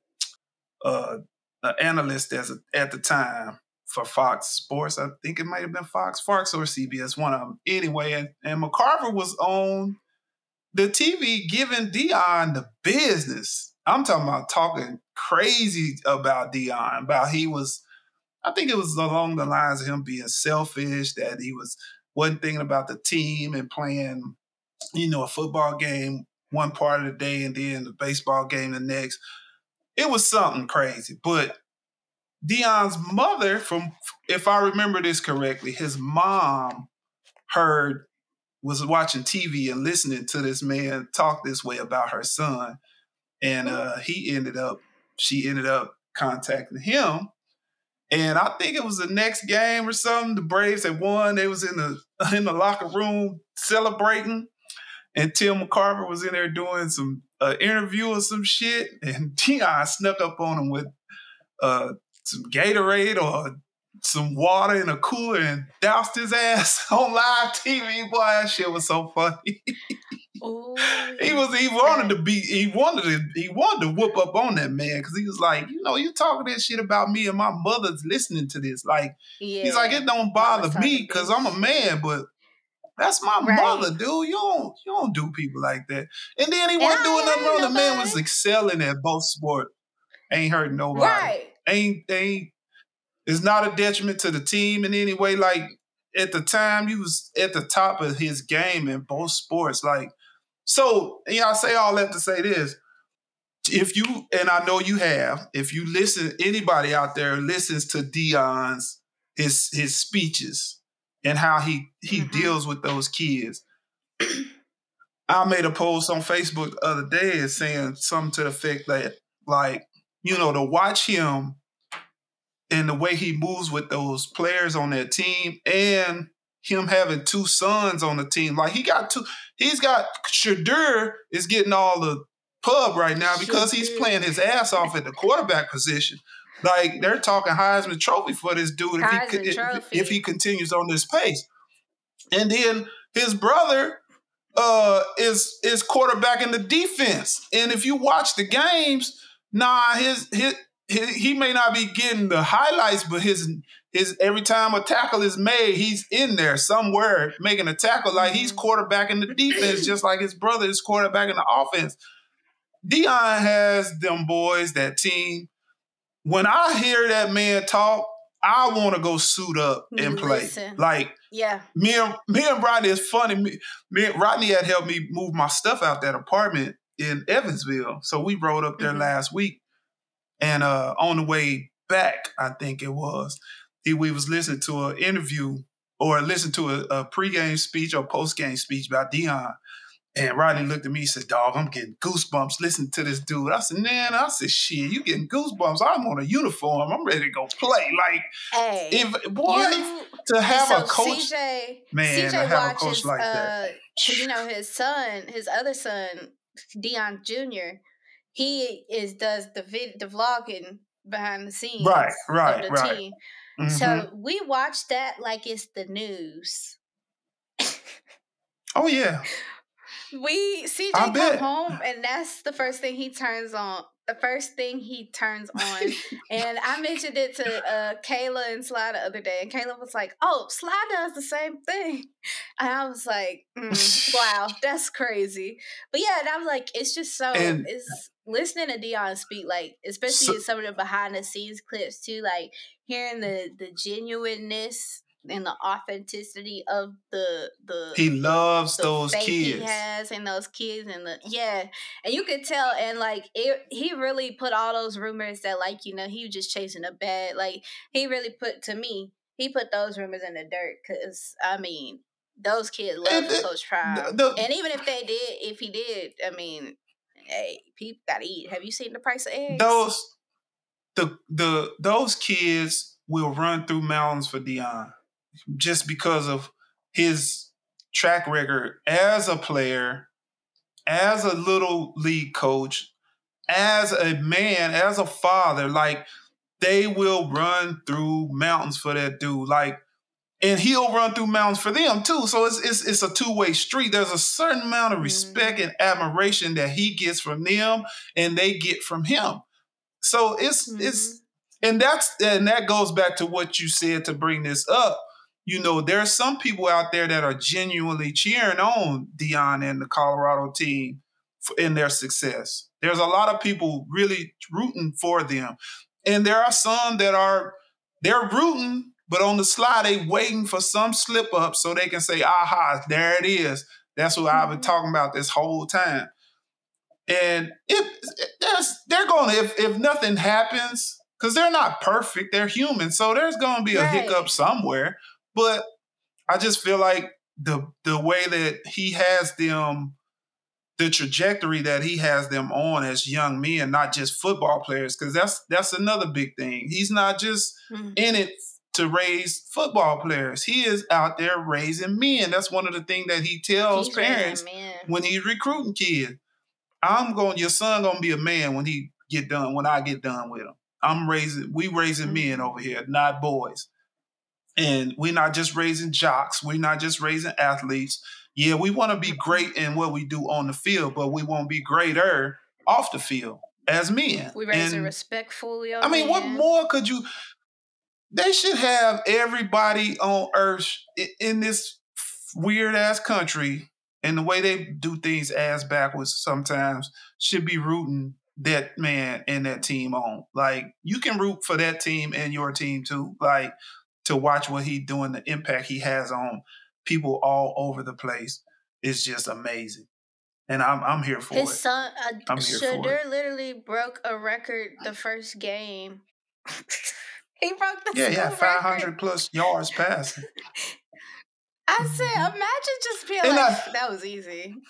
uh, an analyst as a, at the time for Fox Sports. I think it might have been Fox, Fox or CBS, one of them. Anyway, and, and McCarver was on the TV giving Deion the business. I'm talking about talking crazy about Deion, about he was, I think it was along the lines of him being selfish, that he was wasn't thinking about the team and playing, you know, a football game one part of the day and then the baseball game the next. It was something crazy. But Deion's mother, from if I remember this correctly, his mom heard was watching TV and listening to this man talk this way about her son. And uh, he ended up she ended up contacting him. And i think it was the next game or something the braves had won. They was in the in the locker room celebrating and tim mccarver was in there doing some uh, interview or some shit and Deion snuck up on him with uh, some gatorade or some water in a cooler and doused his ass on live TV. Boy, that shit was so funny. Ooh, he was he wanted to be he wanted to he wanted to whoop up on that man because he was like, you know, you talking that shit about me and my mother's listening to this. Like yeah. he's like, it don't bother me because I'm a man, but that's my right. mother, dude. You don't you don't do people like that. And then he wasn't doing nothing wrong. The man was excelling at both sports. Ain't hurt nobody. Right. Ain't ain't it's not a detriment to the team in any way. Like at the time, he was at the top of his game in both sports. Like so, you know, I say all that to say this. If you and I know you have, if you listen, anybody out there listens to Deion's his his speeches and how he he mm-hmm. deals with those kids. I made a post on Facebook the other day saying something to the effect that, like, you know, to watch him and the way he moves with those players on that team and him having two sons on the team. Like he got two, he's got Shedeur is getting all the pub right now because he's playing his ass off at the quarterback position. Like they're talking Heisman Trophy for this dude if he, if, if he continues on this pace. And then his brother uh, is is quarterback in the defense. And if you watch the games, nah, his his he, may not be getting the highlights, but his his every time a tackle is made, he's in there somewhere making a tackle. Like he's mm-hmm. quarterbacking the defense, just like his brother is quarterbacking the offense. Deion has them boys, that team. When I hear that man talk, I want to go suit up and play. Listen. Like, yeah, me and me and Rodney is funny. Me, me and Rodney had helped me move my stuff out that apartment in Evansville, so we rode up there mm-hmm. last week and uh, on the way back, I think it was, he, we was listening to an interview or listened to a, a pregame speech or postgame speech about Deion. And Rodney looked at me and said, Dog, I'm getting goosebumps listening to this dude. I said, Man, I said, Shit, you getting goosebumps. I'm on a uniform. I'm ready to go play. Like, hey, if, boy, you, to have so a coach, CJ, man, CJ to have watches, a coach like uh, that. You know, his son, his other son, Deion Jr., he is does the vid, the vlogging behind the scenes right right right team. Mm-hmm. so we watch that like it's the news oh yeah we CJ come home and that's the first thing he turns on the first thing he turns on. and I mentioned it to uh, Kayla and Sly the other day, and Kayla was like, "Oh, Sly does the same thing," and I was like, mm, "Wow, that's crazy." But yeah, and I'm like, it's just so and, it's listening to Deion speak, like especially so, in some of the behind the scenes clips too, like hearing the the genuineness and the authenticity of the the he loves the those kids he has and those kids and the yeah. And you could tell and like it he really put all those rumors that like you know he was just chasing a bad like he really put to me he put those rumors in the dirt because i mean those kids love and, coach prime. the, the, and even if they did if he did i mean hey people gotta eat. Have you seen the price of eggs? Those the the those kids will run through mountains for Deion just because of his track record as a player, as a little league coach, as a man, as a father. Like they will run through mountains for that dude. Like, and he'll run through mountains for them too. So it's it's, it's a two way street. There's a certain amount of respect mm-hmm. and admiration that he gets from them, and they get from him. So it's mm-hmm. it's and that's and that goes back to what you said to bring this up you know, there are some people out there that are genuinely cheering on Deion and the Colorado team in their success. There's a lot of people really rooting for them. And there are some that are they're rooting, but on the slide they waiting for some slip up so they can say, aha, there it is. That's what I've been mm-hmm. talking about this whole time. And if there's they're going to if if nothing happens, because they're not perfect, they're human. So there's gonna be a right. hiccup somewhere. But I just feel like the the way that he has them, the trajectory that he has them on as young men, not just football players, because that's that's another big thing. He's not just mm-hmm. in it to raise football players. He is out there raising men. That's one of the things that he tells he's parents when he's recruiting kids. I'm going, your son gonna be a man when he get done, when I get done with him. I'm raising, we raising mm-hmm. men over here, not boys. And we're not just raising jocks, we're not just raising athletes. Yeah, we want to be great in what we do on the field, but we want to be greater off the field as men. We raise a respectful young I mean, man. what more could you? They should have everybody on earth in this weird ass country and the way they do things ass backwards sometimes should be rooting that man and that team on. Like you can root for that team and your team too. Like to watch what he's doing, the impact he has on people all over the place is just amazing. And I'm I'm here for His it. son, uh, I'm here Shedeur for it. literally broke a record the first game. he broke the yeah, yeah, 500 plus yards passing. I said, mm-hmm. imagine just being and like, I, that was easy.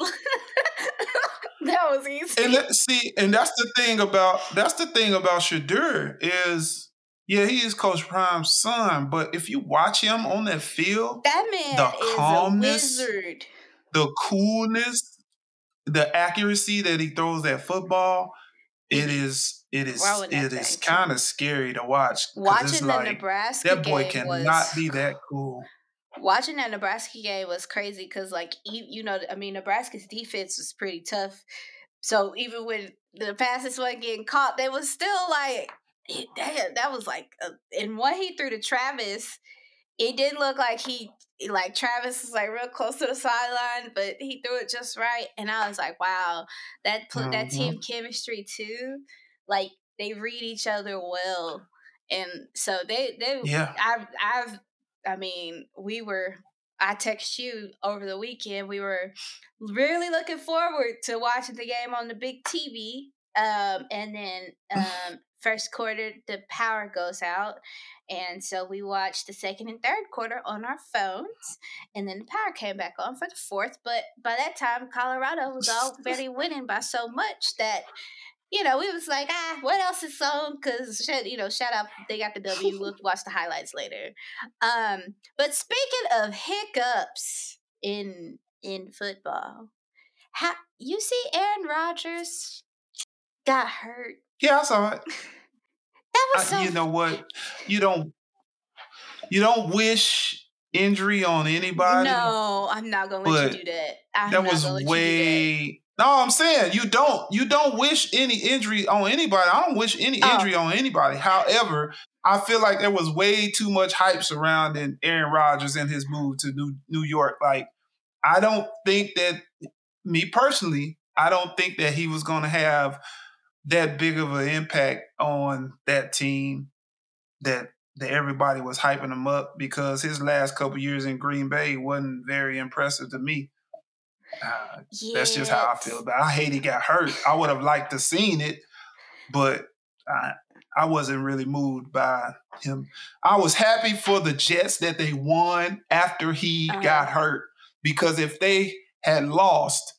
that was easy. And let, see, and that's the thing about that's the thing about Shedeur is yeah, he is Coach Prime's son, but if you watch him on that field, that man the is calmness, a wizard. The coolness, the accuracy that he throws that football, it mm-hmm. is it is it is kind of scary to watch. Watching like, the Nebraska game that boy cannot was, be that cool. Watching that Nebraska game was crazy because, like, you, you know, I mean, Nebraska's defense was pretty tough. So even when the passes weren't getting caught, they was still like it, that, that was like, a, and what he threw to Travis, it didn't look like he like Travis was like real close to the sideline, but he threw it just right, and I was like, wow, that put mm-hmm. that team chemistry too. Like they read each other well, and so they they yeah. I've I've I mean we were I text you over the weekend. We were really looking forward to watching the game on the big TV. Um, and then um, first quarter the power goes out and so we watched the second and third quarter on our phones and then the power came back on for the fourth but by that time colorado was already winning by so much that you know we was like ah what else is on? Because you know shout out they got the w we'll watch the highlights later. Um but speaking of hiccups in in football how you see aaron rodgers got hurt yeah, I saw it. that was so. you know what? You don't. You don't wish injury on anybody. No, I'm not gonna let you do that. I'm that was way. No, I'm saying you don't you don't wish any injury on anybody. I don't wish any Oh. injury on anybody. However, I feel like there was way too much hype surrounding Aaron Rodgers and his move to New New York. Like, I don't think that me personally, I don't think that he was going to have that big of an impact on that team that that everybody was hyping him up because his last couple years in Green Bay wasn't very impressive to me. Uh, that's just how I feel about it. I hate he got hurt. I would have liked to seen it, but I I wasn't really moved by him. I was happy for the Jets that they won after he Uh-huh. got hurt because if they had lost,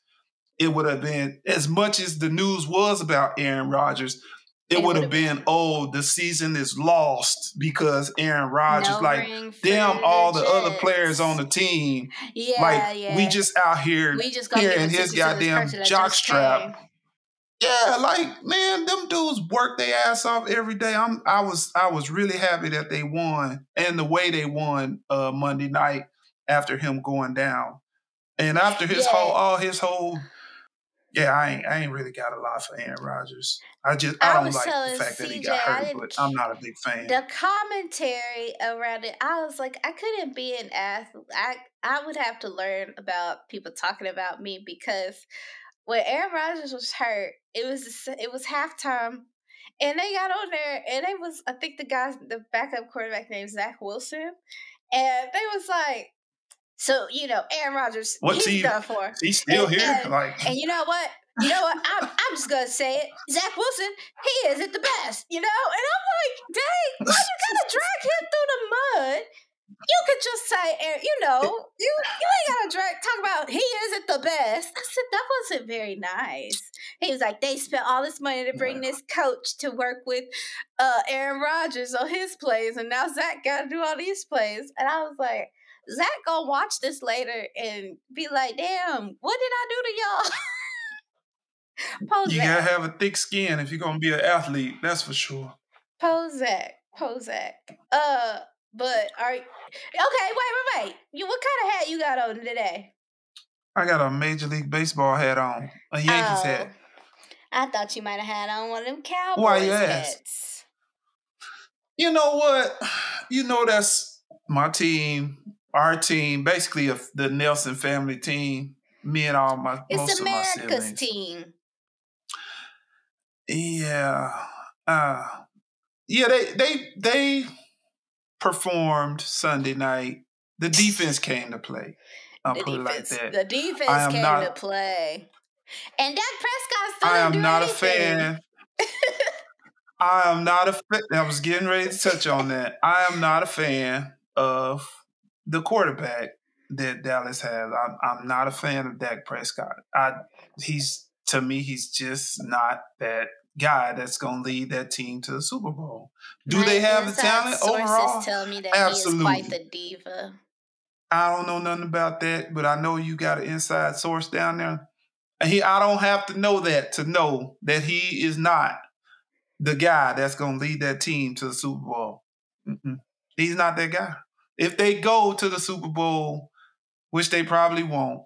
it would have been as much as the news was about Aaron Rodgers. It, It would have been, been- oh, the season is lost because Aaron Rodgers, No like, damn, all the other players on the team, Yeah, like, yeah. we just out here we just in his ticket to this goddamn person that jock strap. Yeah, like man, them dudes work their ass off every day. I'm I was I was really happy that they won and the way they won uh Monday night after him going down. And after his Yeah. whole all his whole yeah, I ain't I ain't really got a lot for Aaron Rodgers. I just I, I don't like the fact that he got hurt, but I'm not a big fan. The commentary around it, I was like, I couldn't be an athlete. I I would have to learn about people talking about me because when Aaron Rodgers was hurt, it was it was halftime, and they got on there, and they was I think the guy, the backup quarterback named Zach Wilson, and they was like, so you know, Aaron Rodgers, What he's team- done for. He's still and- here. and- like And you know what? You know what? I'm, I'm just gonna say it. Zach Wilson, he isn't the best, you know. And I'm like, dang, why you gotta drag him through the mud? You could just say, Aaron, you know, you you ain't gotta drag talk about he isn't the best. I said that wasn't very nice. He was like, they spent all this money to bring this coach to work with uh Aaron Rodgers on his plays, and now Zach got to do all these plays. And I was like. Zach gonna watch this later and be like, "Damn, what did I do to y'all?" Pose you gotta have a thick skin if you're gonna be an athlete, that's for sure. Pozak. Pozak. Uh, but are okay? Wait, wait, wait. You what kind of hat you got on today? I got a major league baseball hat on. A Yankees Oh, hat. I thought you might have had on one of them Cowboys Why you hats. You know what? You know that's my team, our team, basically a, the Nelson family team. Me and all my most It's of my America's team. Yeah. Uh yeah, they they they performed Sunday night. The defense came to play. I'll The put defense, it like that. the defense came not- to play, and Dak Prescott still I am not a fan. I am not a fan. I was getting ready to touch on that. I am not a fan of the quarterback that Dallas has. I'm, I'm not a fan of Dak Prescott. I he's to me he's just not that guy that's going to lead that team to the Super Bowl. Do My they have the talent overall? tell me that he is quite Absolutely. the diva. I don't know nothing about that, but I know you got an inside source down there. He, I don't have to know that to know that he is not the guy that's going to lead that team to the Super Bowl. Mm-mm. He's not that guy. If they go to the Super Bowl, which they probably won't,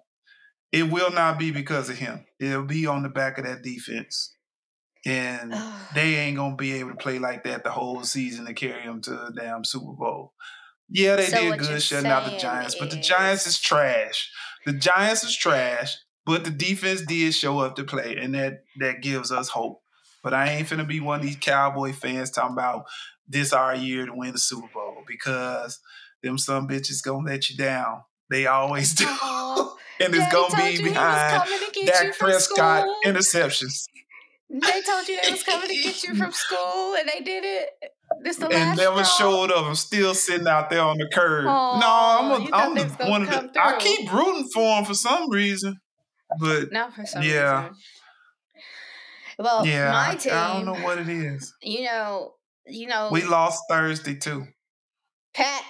it will not be because of him. It'll be on the back of that defense. And they ain't gonna be able to play like that the whole season to carry them to the damn Super Bowl. Yeah, they So did good shutting out the Giants, but the Giants is trash. The Giants is trash, but the defense did show up to play, and that that gives us hope. But I ain't finna be one of these Cowboy fans talking about this our year to win the Super Bowl because them some bitches gonna let you down. They always do, and it's Daddy gonna be you he was behind coming to get you Dak Prescott school. interceptions. They told you they was coming to get you from school, and they did it. This the and never straw? showed up. I'm still sitting out there on the curb. Aw, no, I'm, a, I'm one of the. I keep rooting for him for some reason, but Not for some Yeah. reason. Well, yeah, my I, team. I don't know what it is. You know, you know, We lost Thursday too. Pat.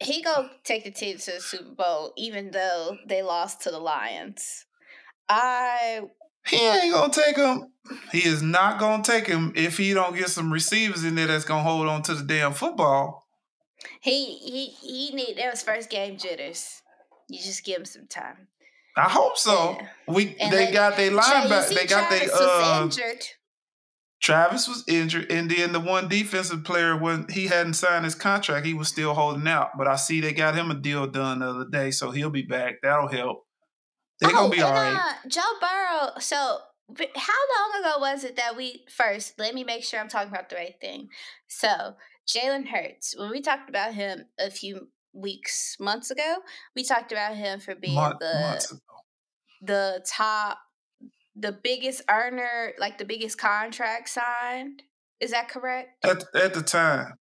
He go take the team to the Super Bowl, even though they lost to the Lions. I He ain't gonna take him. He is not gonna take him if he don't get some receivers in there that's gonna hold on to the damn football. he he he need that was first game jitters. You just give him some time. I hope so. Yeah. We And they like, got their linebacker. They got their uh, injured. Travis was injured, and then the one defensive player when he hadn't signed his contract, he was still holding out. But I see they got him a deal done the other day, so he'll be back. That'll help. They're gonna be all right. uh, Joe Burrow. So, how long ago was it that we first? Let me make sure I'm talking about the right thing. So, Jalen Hurts. When we talked about him a few weeks, months ago, we talked about him for being Month- the the top, the biggest earner, like the biggest contract signed. Is that correct? At at the time,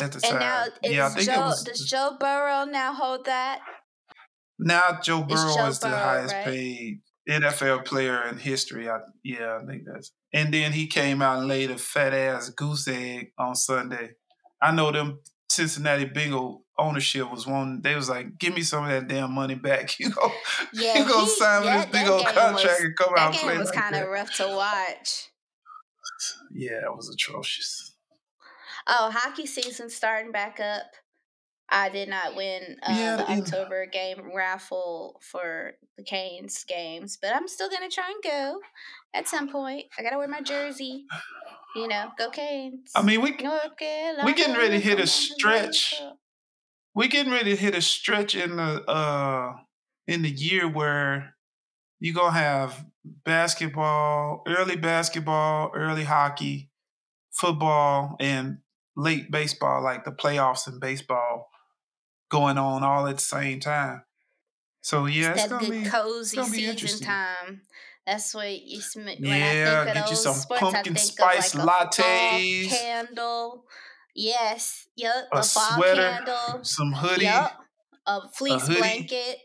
at the And time, now, yeah, I think Joe, it was. does Joe Burrow now hold that? now Joe Burrow Joe is the highest right? paid NFL player in history. I, yeah, I think that's. And then he came out and laid a fat ass goose egg on Sunday. I know them Cincinnati Bengal ownership was one. They was like, "Give me some of that damn money back." You go, Yeah, you he- sign that- this big old contract was- and come out That game was like kind of rough to watch. Yeah, it was atrocious. Oh, hockey season starting back up. I did not win uh, Yeah, the yeah. October game raffle for the Canes games, but I'm still gonna try and go at some point. I gotta wear my jersey. You know, go Canes. I mean, we we getting ready to hit a stretch. We getting ready to hit a stretch in the uh in the year where you gonna have basketball, early basketball, early hockey, football, and late baseball, like the playoffs in baseball, going on all at the same time. So yeah, it's that gonna good be cozy season time. That's what you sm- when Yeah, I think of get you some sports, pumpkin spice like a lattes. candle. Yes, yep, A a, sweater, candle. some hoodie, Yep, a fleece hoodie. blanket.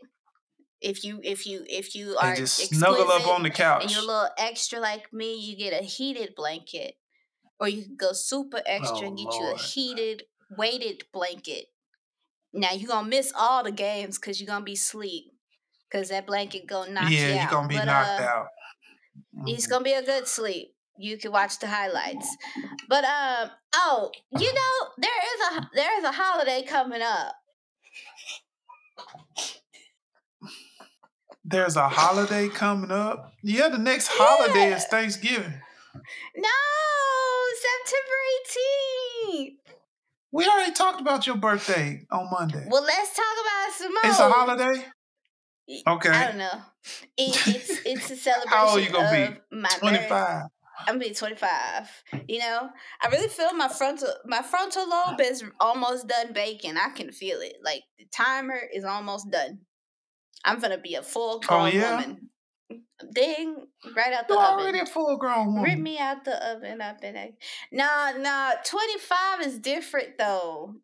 If you if you if you are and just snuggle up on the couch and you're a little extra like me, you get a heated blanket, or you can go super extra Oh, and get you a heated weighted blanket. Now you're gonna miss all the games because you're gonna be asleep. Cause that blanket gonna knock you out. yeah, you're gonna be But, knocked uh, out. It's Mhm. gonna be a good sleep. You can watch the highlights. But um, oh, you know there is a there is a holiday coming up. There's a holiday coming up. Yeah, the next holiday is Thanksgiving. No, September eighteenth. We already talked about your birthday on Monday. Well, let's talk about more. it's a holiday. Okay. I don't know. It, it's it's a celebration How old you gonna be? of my birth- twenty five. I'm gonna be 25. You know, I really feel my frontal my frontal lobe is almost done baking. I can feel it. Like the timer is almost done. I'm gonna be a full grown Oh, yeah? woman. Ding! Right out the You're oven. already a full grown Rip me out the oven up in a Nah, nah, 25 is different though.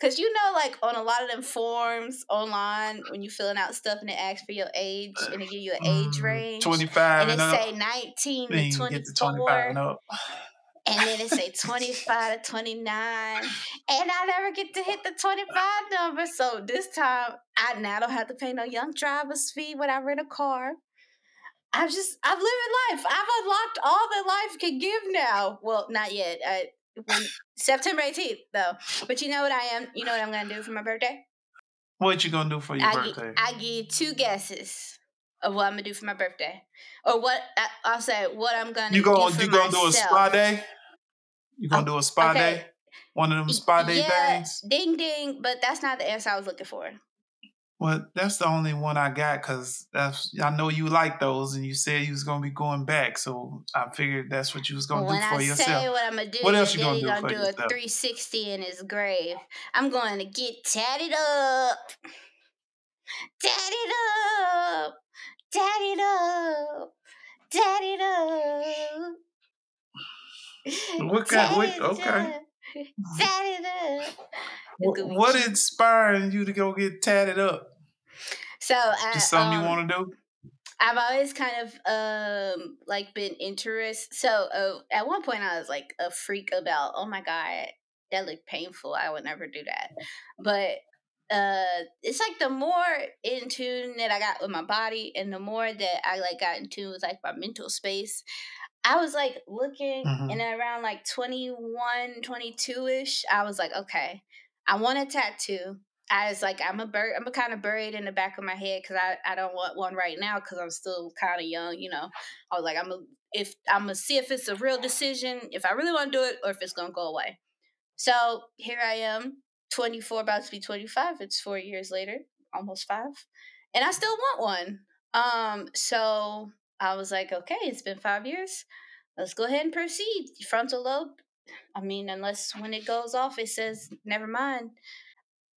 Cause you know, like on a lot of them forms online, when you filling out stuff and it asks for your age and it give you an age range. Twenty five and Mm, and, it up. say 19 Then to you can get to 24 twenty five and up. and then it say 25 to 29 and i never get to hit the 25 number so this time i now don't have to pay no young driver's fee when i rent a car i've just i'm living life i've unlocked all that life can give now well not yet I, when, september 18th though but you know what i am you know what i'm gonna do for my birthday What you gonna do for your I, birthday? I give two guesses of what i'm gonna do for my birthday or what I, i'll say what i'm gonna you do gonna you gonna do a spa day? You gonna oh, do a spa okay. day? One of them spa day yeah, things? Ding ding, but that's not the answer I was looking for. Well, that's the only one I got because that's I know you like those, and you said you was gonna be going back, so I figured that's what you was gonna when do for I yourself. say what I'm gonna do, What else you gonna do gonna do a 360 in his grave. I'm going to get tatted up, tatted up, tatted up, tatted up. What kind- what- Tatted okay. up, Tatted up. Wh- what inspiring you to go get tatted up? So I, Just something um, you want to do? I've always kind of um like been interested. So uh, at one point I was like a freak about, oh my god, that looked painful. I would never do that. But uh it's like the more in tune that I got with my body and the more that I like got in tune with like my mental space. I was like looking Mhm. and around like 21, 22 ish, I was like, okay, I want a tattoo. I was like, I'm a bur- I'm kind of buried in the back of my head because I, I don't want one right now because I'm still kind of young, you know. I was like, I'm a, if I'm gonna see if it's a real decision, if I really want to do it, or if it's gonna go away. So here I am, 24, about to be 25. It's four years later, almost five, and I still want one. Um, so I was like, okay, it's been five years. Let's go ahead and proceed. Frontal lobe. I mean, unless when it goes off, it says never mind.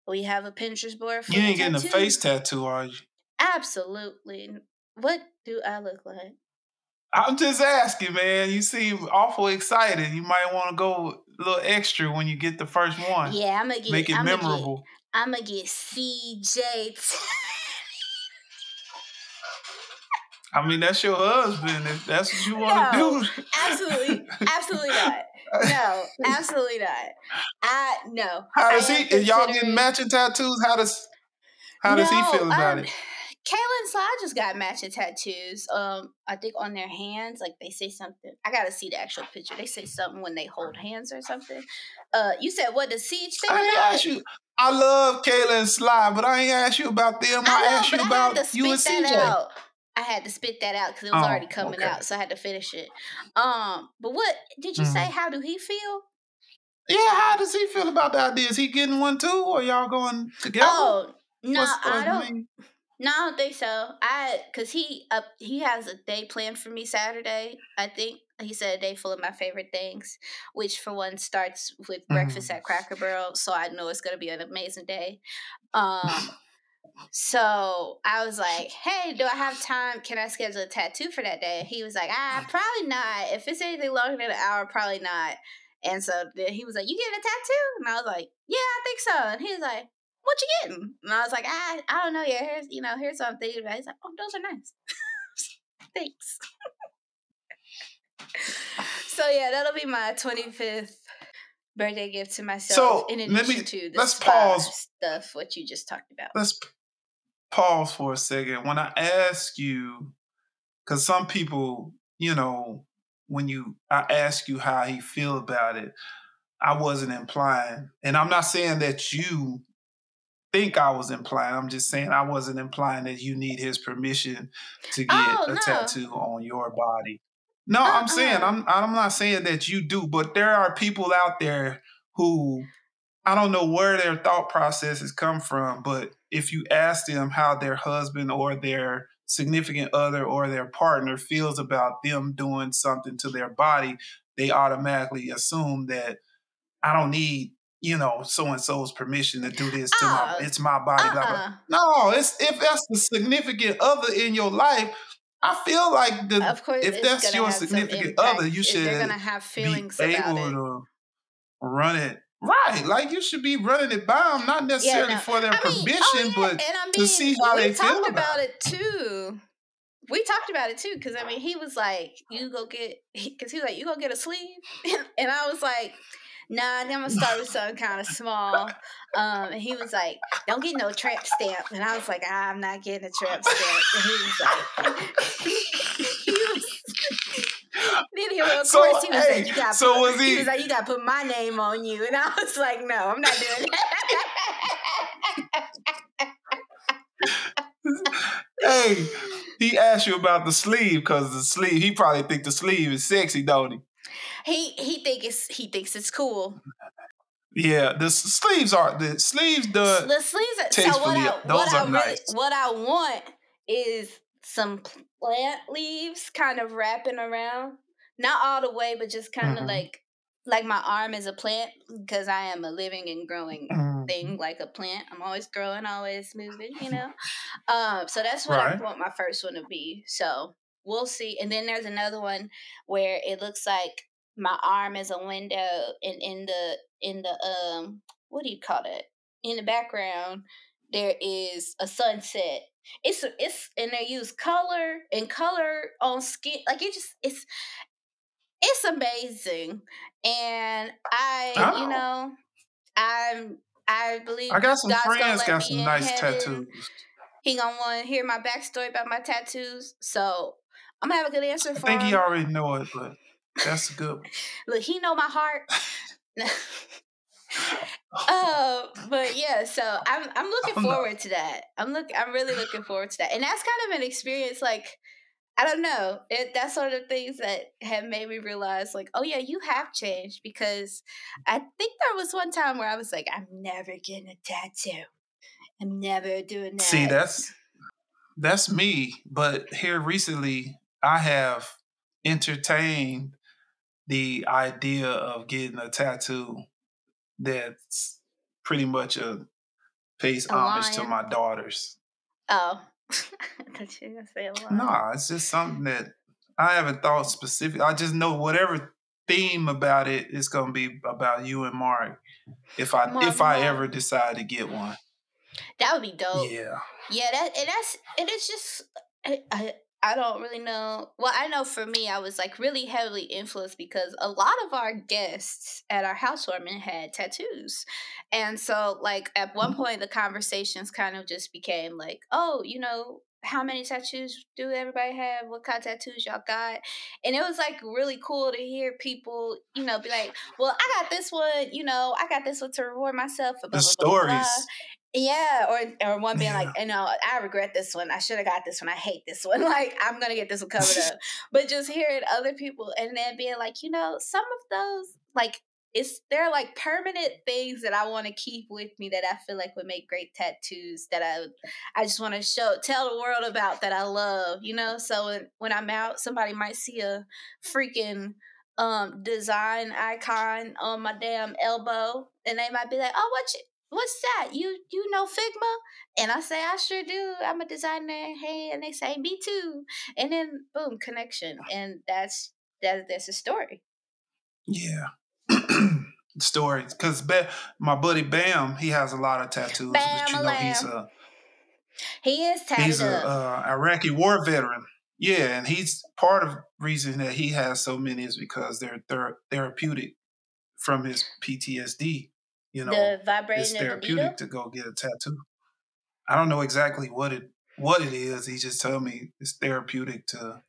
We have a Pinterest board. you ain't getting a face tattoo, are you? Absolutely. What do I look like? I'm just asking, man. You seem awful excited. You might want to go a little extra when you get the first one. Yeah, I'm gonna get. Make it I'm memorable. Get, I'm gonna get CJ. I mean, that's your husband. If that's what you want to no, do. absolutely, absolutely not. No, absolutely not. I no. How does he? Y'all getting matching tattoos? How does how does he feel about um, it? Kayla and Sly just got matching tattoos. Um, I think on their hands, like they say something. I gotta see the actual picture. They say something when they hold hands or something. Uh, you said what does CJ think I about ask you. I love Kayla and Sly, but I ain't asked you about them. I, I know, asked you about you and CJ. I had to spit that out because it was Oh, already coming okay. out, so I had to finish it. Um, but what did you Mm-hmm. say? How do he feel? Yeah, how does he feel about the idea? Is he getting one too, or y'all going together? Oh no, I don't. mean, No, I don't think so. I cause he up he has a day planned for me Saturday. I think he said a day full of my favorite things, which for one starts with breakfast at Cracker Barrel. So I know it's gonna be an amazing day. Um, so I was like, "Hey, do I have time? Can I schedule a tattoo for that day?" He was like, "Ah, probably not. If it's anything longer than an hour, probably not." And so then he was like, "You getting a tattoo?" And I was like, "Yeah, I think so." And he was like, "What you getting?" And I was like, "I, I don't know. Yeah, here's you know, here's what I'm thinking about." He's like, "Oh, those are nice. Thanks." so yeah, that'll be my 25th birthday gift to myself. So, in let addition me- to the let's pause. stuff, what you just talked about. let's pause for a second. When I ask you, because some people, you know, when you I ask you how he feel about it, I wasn't implying, and I'm not saying that you think I was implying. I'm just saying I wasn't implying that you need his permission to get Oh, a no. tattoo on your body. No, I'm saying Uh-uh. I'm I'm not saying that you do, but there are people out there who I don't know where their thought processes come from, but if you ask them how their husband or their significant other or their partner feels about them doing something to their body, they automatically assume that I don't need, you know, so and so's permission to do this to Oh, my ah, it's my body. blah, blah. Uh-uh. No, it's if that's the significant other in your life, I feel like the Of course, if that's your significant other, you should They're gonna have feelings be about able to run it right. Like you should be running it by them, not necessarily no. for their I mean, permission, oh, yeah, but and I mean, to see how they feel about about it too. We talked about it too because I mean, he was like, "You go get," because he was like, "You go get a sleeve," and I was like, "Nah, I'm gonna start with something kind of small." Um, and he was like, "Don't get no tramp stamp," and I was like, ah, "I'm not getting a tramp stamp." And he was like, he was. Then he, of So, course, he was hey, like, "You got." so put, was he he- was like, "You got to put my name on you," and I was like, "No, I'm not doing that." hey, he asked you about the sleeve because the sleeve. He probably think the sleeve is sexy, don't he? He he think it's he thinks it's cool. Yeah, the sleeves are the sleeves. The the sleeves. Are, so what I those what are I really nice. what I want is some plant leaves kind of wrapping around, not all the way, but just kind of Mhm. like like my arm is a plant because I am a living and growing Mm, thing like a plant. I'm always growing, always moving, you know. Um, so that's what Right. I want my first one to be. So we'll see. And then there's another one where it looks like my arm is a window, and in the in the um, what do you call it? In the background, there is a sunset. It's it's and they use color and color on skin. Like it just it's it's amazing. And I, Oh. you know, I'm I believe I got some God's friends got some nice heaven. tattoos. He gonna want to hear my backstory about my tattoos, so I'm gonna have a good answer for I think him. he already know it, but that's a good. Look, he know my heart. uh, but yeah, so I'm I'm looking Oh, no. forward to that. I'm look I'm really looking forward to that, and that's kind of an experience. Like I don't know, it that's one of the things that have made me realize, like, oh yeah, you have changed because I think there was one time where I was like, I'm never getting a tattoo. I'm never doing that. See, that's that's me. But here recently, I have entertained the idea of getting a tattoo that's pretty much a pays A homage to my daughters. oh, I thought you were gonna say a. Nah, it's just something that I haven't thought specific. I just know whatever theme about it is going to be about you and Mari. If I Mark, if I Mark. ever decide to get one, That would be dope. yeah. Yeah, that and that's and it's just I, I I don't really know. Well, I know for me, I was like really heavily influenced because a lot of our guests at our housewarming had tattoos, and so like at one mm-hmm. point the conversations kind of just became like, oh, you know. How many tattoos do everybody have? What kind of tattoos y'all got? And it was like really cool to hear people, you know, be like, "Well, I got this one, you know, I got this one to reward myself." for blah, The blah, blah, blah, blah." stories. Yeah, or or one being like, you know, I regret this one. I should have got this one. I hate this one. Like, I'm gonna get this one covered up. But just hearing other people and then being like, you know, some of those like it's they're like permanent things that I want to keep with me that I feel like would make great tattoos that I I just want to show tell the world about that I love, you know. So when, when I'm out, somebody might see a freaking um design icon on my damn elbow and they might be like, "Oh, what you what's that? You you know Figma?" And I say, "I sure do. I'm a designer." Hey, and they say, "Me too." And then boom, connection. And that's that that's a story. Yeah. Stories. Because ba- my buddy Bam, he has a lot of tattoos. but you know, he's Bam-a-lam. He is tatted he's a uh, Iraqi war veteran. Yeah, and he's part of reason that he has so many is because they're they're therapeutic from his PTSD. You know, the it's vibrating needle. therapeutic to go get a tattoo. I don't know exactly what it what it is. He just told me it's therapeutic to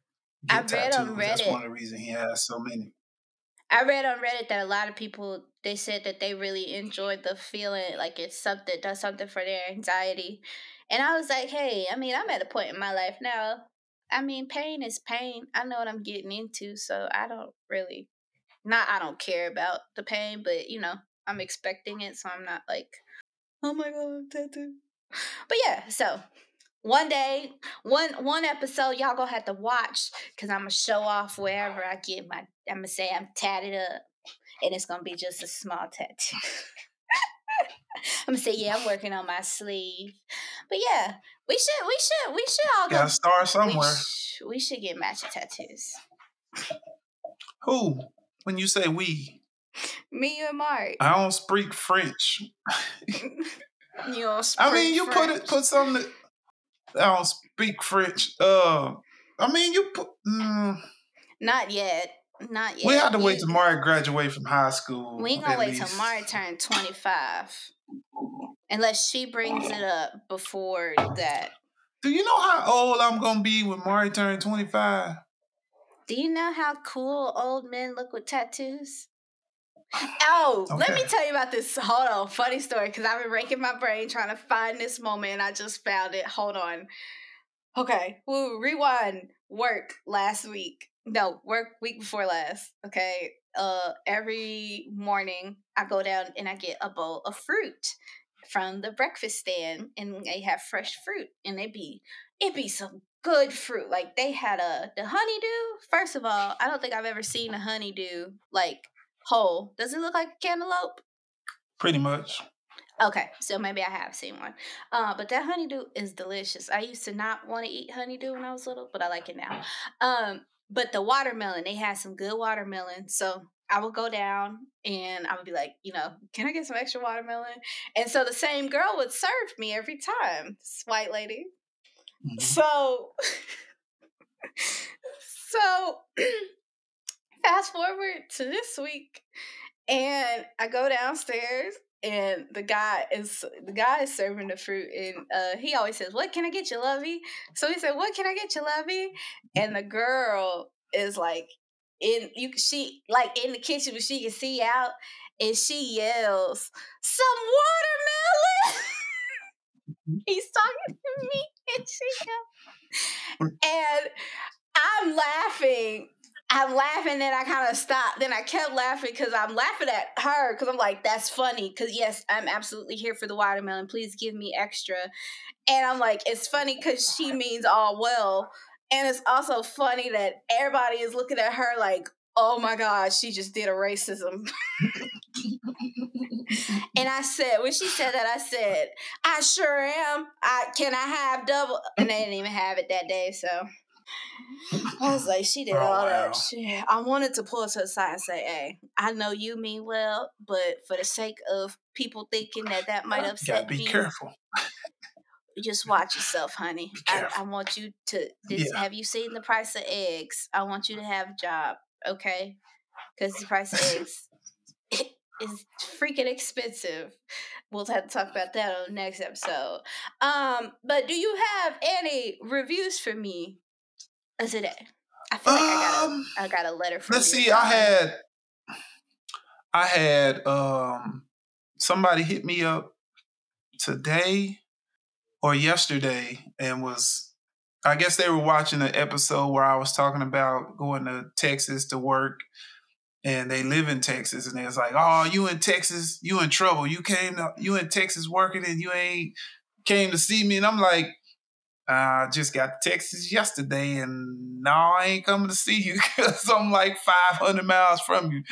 I get read tattoos. on That's one of the reasons he has so many. I read on Reddit that a lot of people they said that they really enjoyed the feeling like it's something does something for their anxiety. And I was like, hey, I mean, I'm at a point in my life now. I mean, pain is pain. I know what I'm getting into, so I don't really not I don't care about the pain, but you know, I'm expecting it, so I'm not like, oh my god, I'm tattooed. But yeah, so one day, one one episode, y'all gonna have to watch because I'm gonna show off wherever I get my. I'm gonna say I'm tatted up, and it's gonna be just a small tattoo. I'm gonna say yeah, I'm working on my sleeve, but yeah, we should we should we should all go. Got to start we, somewhere. sh- we should get matching tattoos. Who? When you say we, Me and Mari. I don't speak French. you know, I mean, you put it put something. That, I don't speak French. Uh, I mean, you put. Mm, Not yet. Not yet. we have to wait till Mari graduate from high school. We ain't gonna wait least. till Mari turn 25. Unless she brings it up before that. Do you know how old I'm gonna be when Mari turn 25? Do you know how cool old men look with tattoos? Oh, let me tell you about this. Hold on, funny story, because I've been raking my brain trying to find this moment and I just found it. Hold on. Okay, woo, rewind. Work last week. No, work week before last. Okay. Uh every morning I go down and I get a bowl of fruit from the breakfast stand and they have fresh fruit and it be it be some good fruit. Like they had a the honeydew. First of all, I don't think I've ever seen a honeydew like whole. Does it look like a cantaloupe? Pretty much. Okay, so maybe I have seen one. Uh, but that honeydew is delicious. I used to not want to eat honeydew when I was little, but I like it now. Um, but the watermelon, they had some good watermelon. So I would go down and I would be like, you know, can I get some extra watermelon? And so the same girl would serve me every time, this white lady. Mhm. So, so fast forward to this week, and I go downstairs, and the guy is the guy is serving the fruit, and uh, he always says, "What can I get you, lovey?" So he said, "What can I get you, lovey?" And the girl is like in you she like in the kitchen, but she can see out. and she yells, "Some watermelon!" He's talking to me, and she yells, and I'm laughing. I'm laughing, then I kind of stopped. Then I kept laughing because I'm laughing at her because I'm like, "That's funny." Because yes, I'm absolutely here for the watermelon. Please give me extra. And I'm like, it's funny because she means all well. And it's also funny that everybody is looking at her like, oh my God, she just did a racism. and I said, when she said that, I said, I sure am. I can I have double? And they didn't even have it that day, so I was like, she did oh, all wow. that shit. I wanted to pull her to the side and say, hey, I know you mean well, but for the sake of people thinking that that might upset be me, Be careful just watch yourself, honey. I, I, want you to. This, yeah. Have you seen the price of eggs? I want you to have a job, okay? Because the price of eggs is freaking expensive. We'll have to talk about that on the next episode. Um, but do you have any reviews for me today? I feel like um, I got a um, got a letter from. Let's see. I had I had um somebody hit me up today or yesterday and was I guess they were watching an episode where I was talking about going to Texas to work and they live in Texas and they was like, "Oh, you in Texas, you in trouble. You came to, you in Texas working and you ain't came to see me." And I'm like, I just got to Texas yesterday and no, I ain't coming to see you because I'm like 500 miles from you.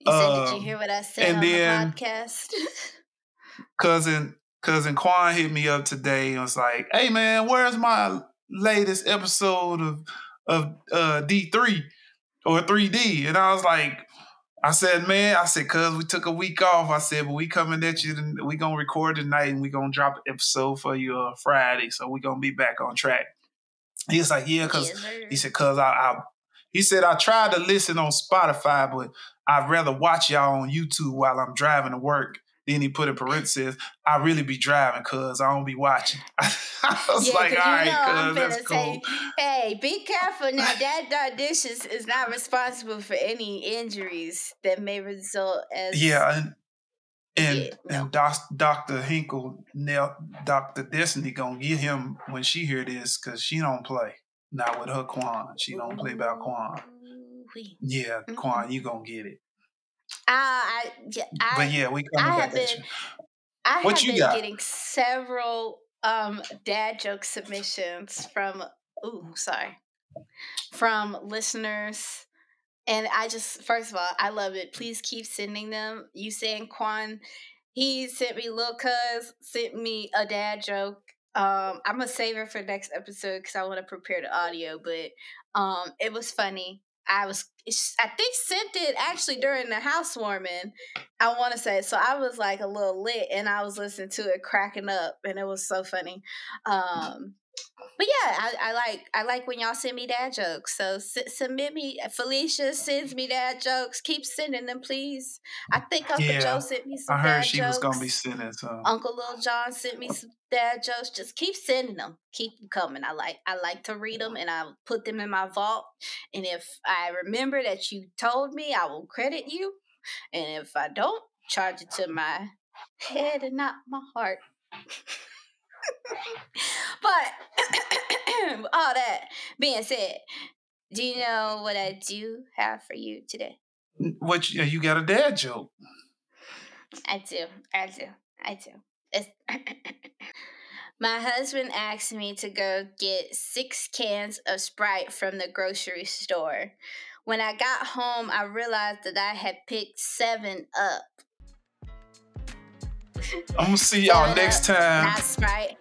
You said, did you um, hear what I said on then, the podcast? cousin cousin Quan hit me up today and was like, "Hey man, where's my latest episode of of uh, D three or three D?" And I was like, I said, "Man, I said, cuz we took a week off. I said, but we coming at you. And we gonna record tonight and we gonna drop an episode for you uh, Friday. So we gonna be back on track." He was like, "Yeah, yes, he said, cuz I, I." He said, I tried to listen on Spotify, but I'd rather watch y'all on YouTube while I'm driving to work. Then he put in parentheses, I really be driving cuz I don't be watching. I was yeah, like, all right, cuz that's cool. Say, hey, be careful now. That dish is, not responsible for any injuries that may result as Yeah, and and, yeah, no. and doc, Dr. Hinkle, now Dr. Destiny gonna get him when she hear this because she don't play. Not with her Quan. She don't play about Quan. Yeah, Quan, mm-hmm. you gonna get it. Uh, I, I, but yeah, we I have been, I what have you been got? getting several um dad joke submissions from. Ooh, sorry, from listeners. And I just, first of all, I love it. Please keep sending them. You saying Quan, he sent me Lil Cuz, sent me a dad joke. Um, I'm gonna save it for next episode because I want to prepare the audio. But um, it was funny. I was, I think sent it actually during the housewarming. I want to say so. I was like a little lit, and I was listening to it, cracking up, and it was so funny. Um, but yeah, I, I, like I like when y'all send me dad jokes. So s- submit me. Felicia sends me dad jokes. Keep sending them, please. I think Uncle yeah, Joe sent me some. Jokes. I heard she jokes. was gonna be sending some. Uncle Little John sent me some dad jokes. Just keep sending them. Keep them coming. I like I like to read them and I put them in my vault. And if I remember that you told me, I will credit you. And if I don't, charge it to my head and not my heart. but all that being said, do you know what I do have for you today? What you, you got a dad joke? I do. I do. I do. My husband asked me to go get six cans of Sprite from the grocery store. When I got home, I realized that I had picked seven up. I'm gonna see y'all next time. Not Sprite.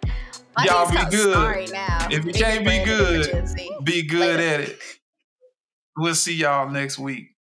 y'all be good. If you can't be good, be good at it. We'll see y'all next week.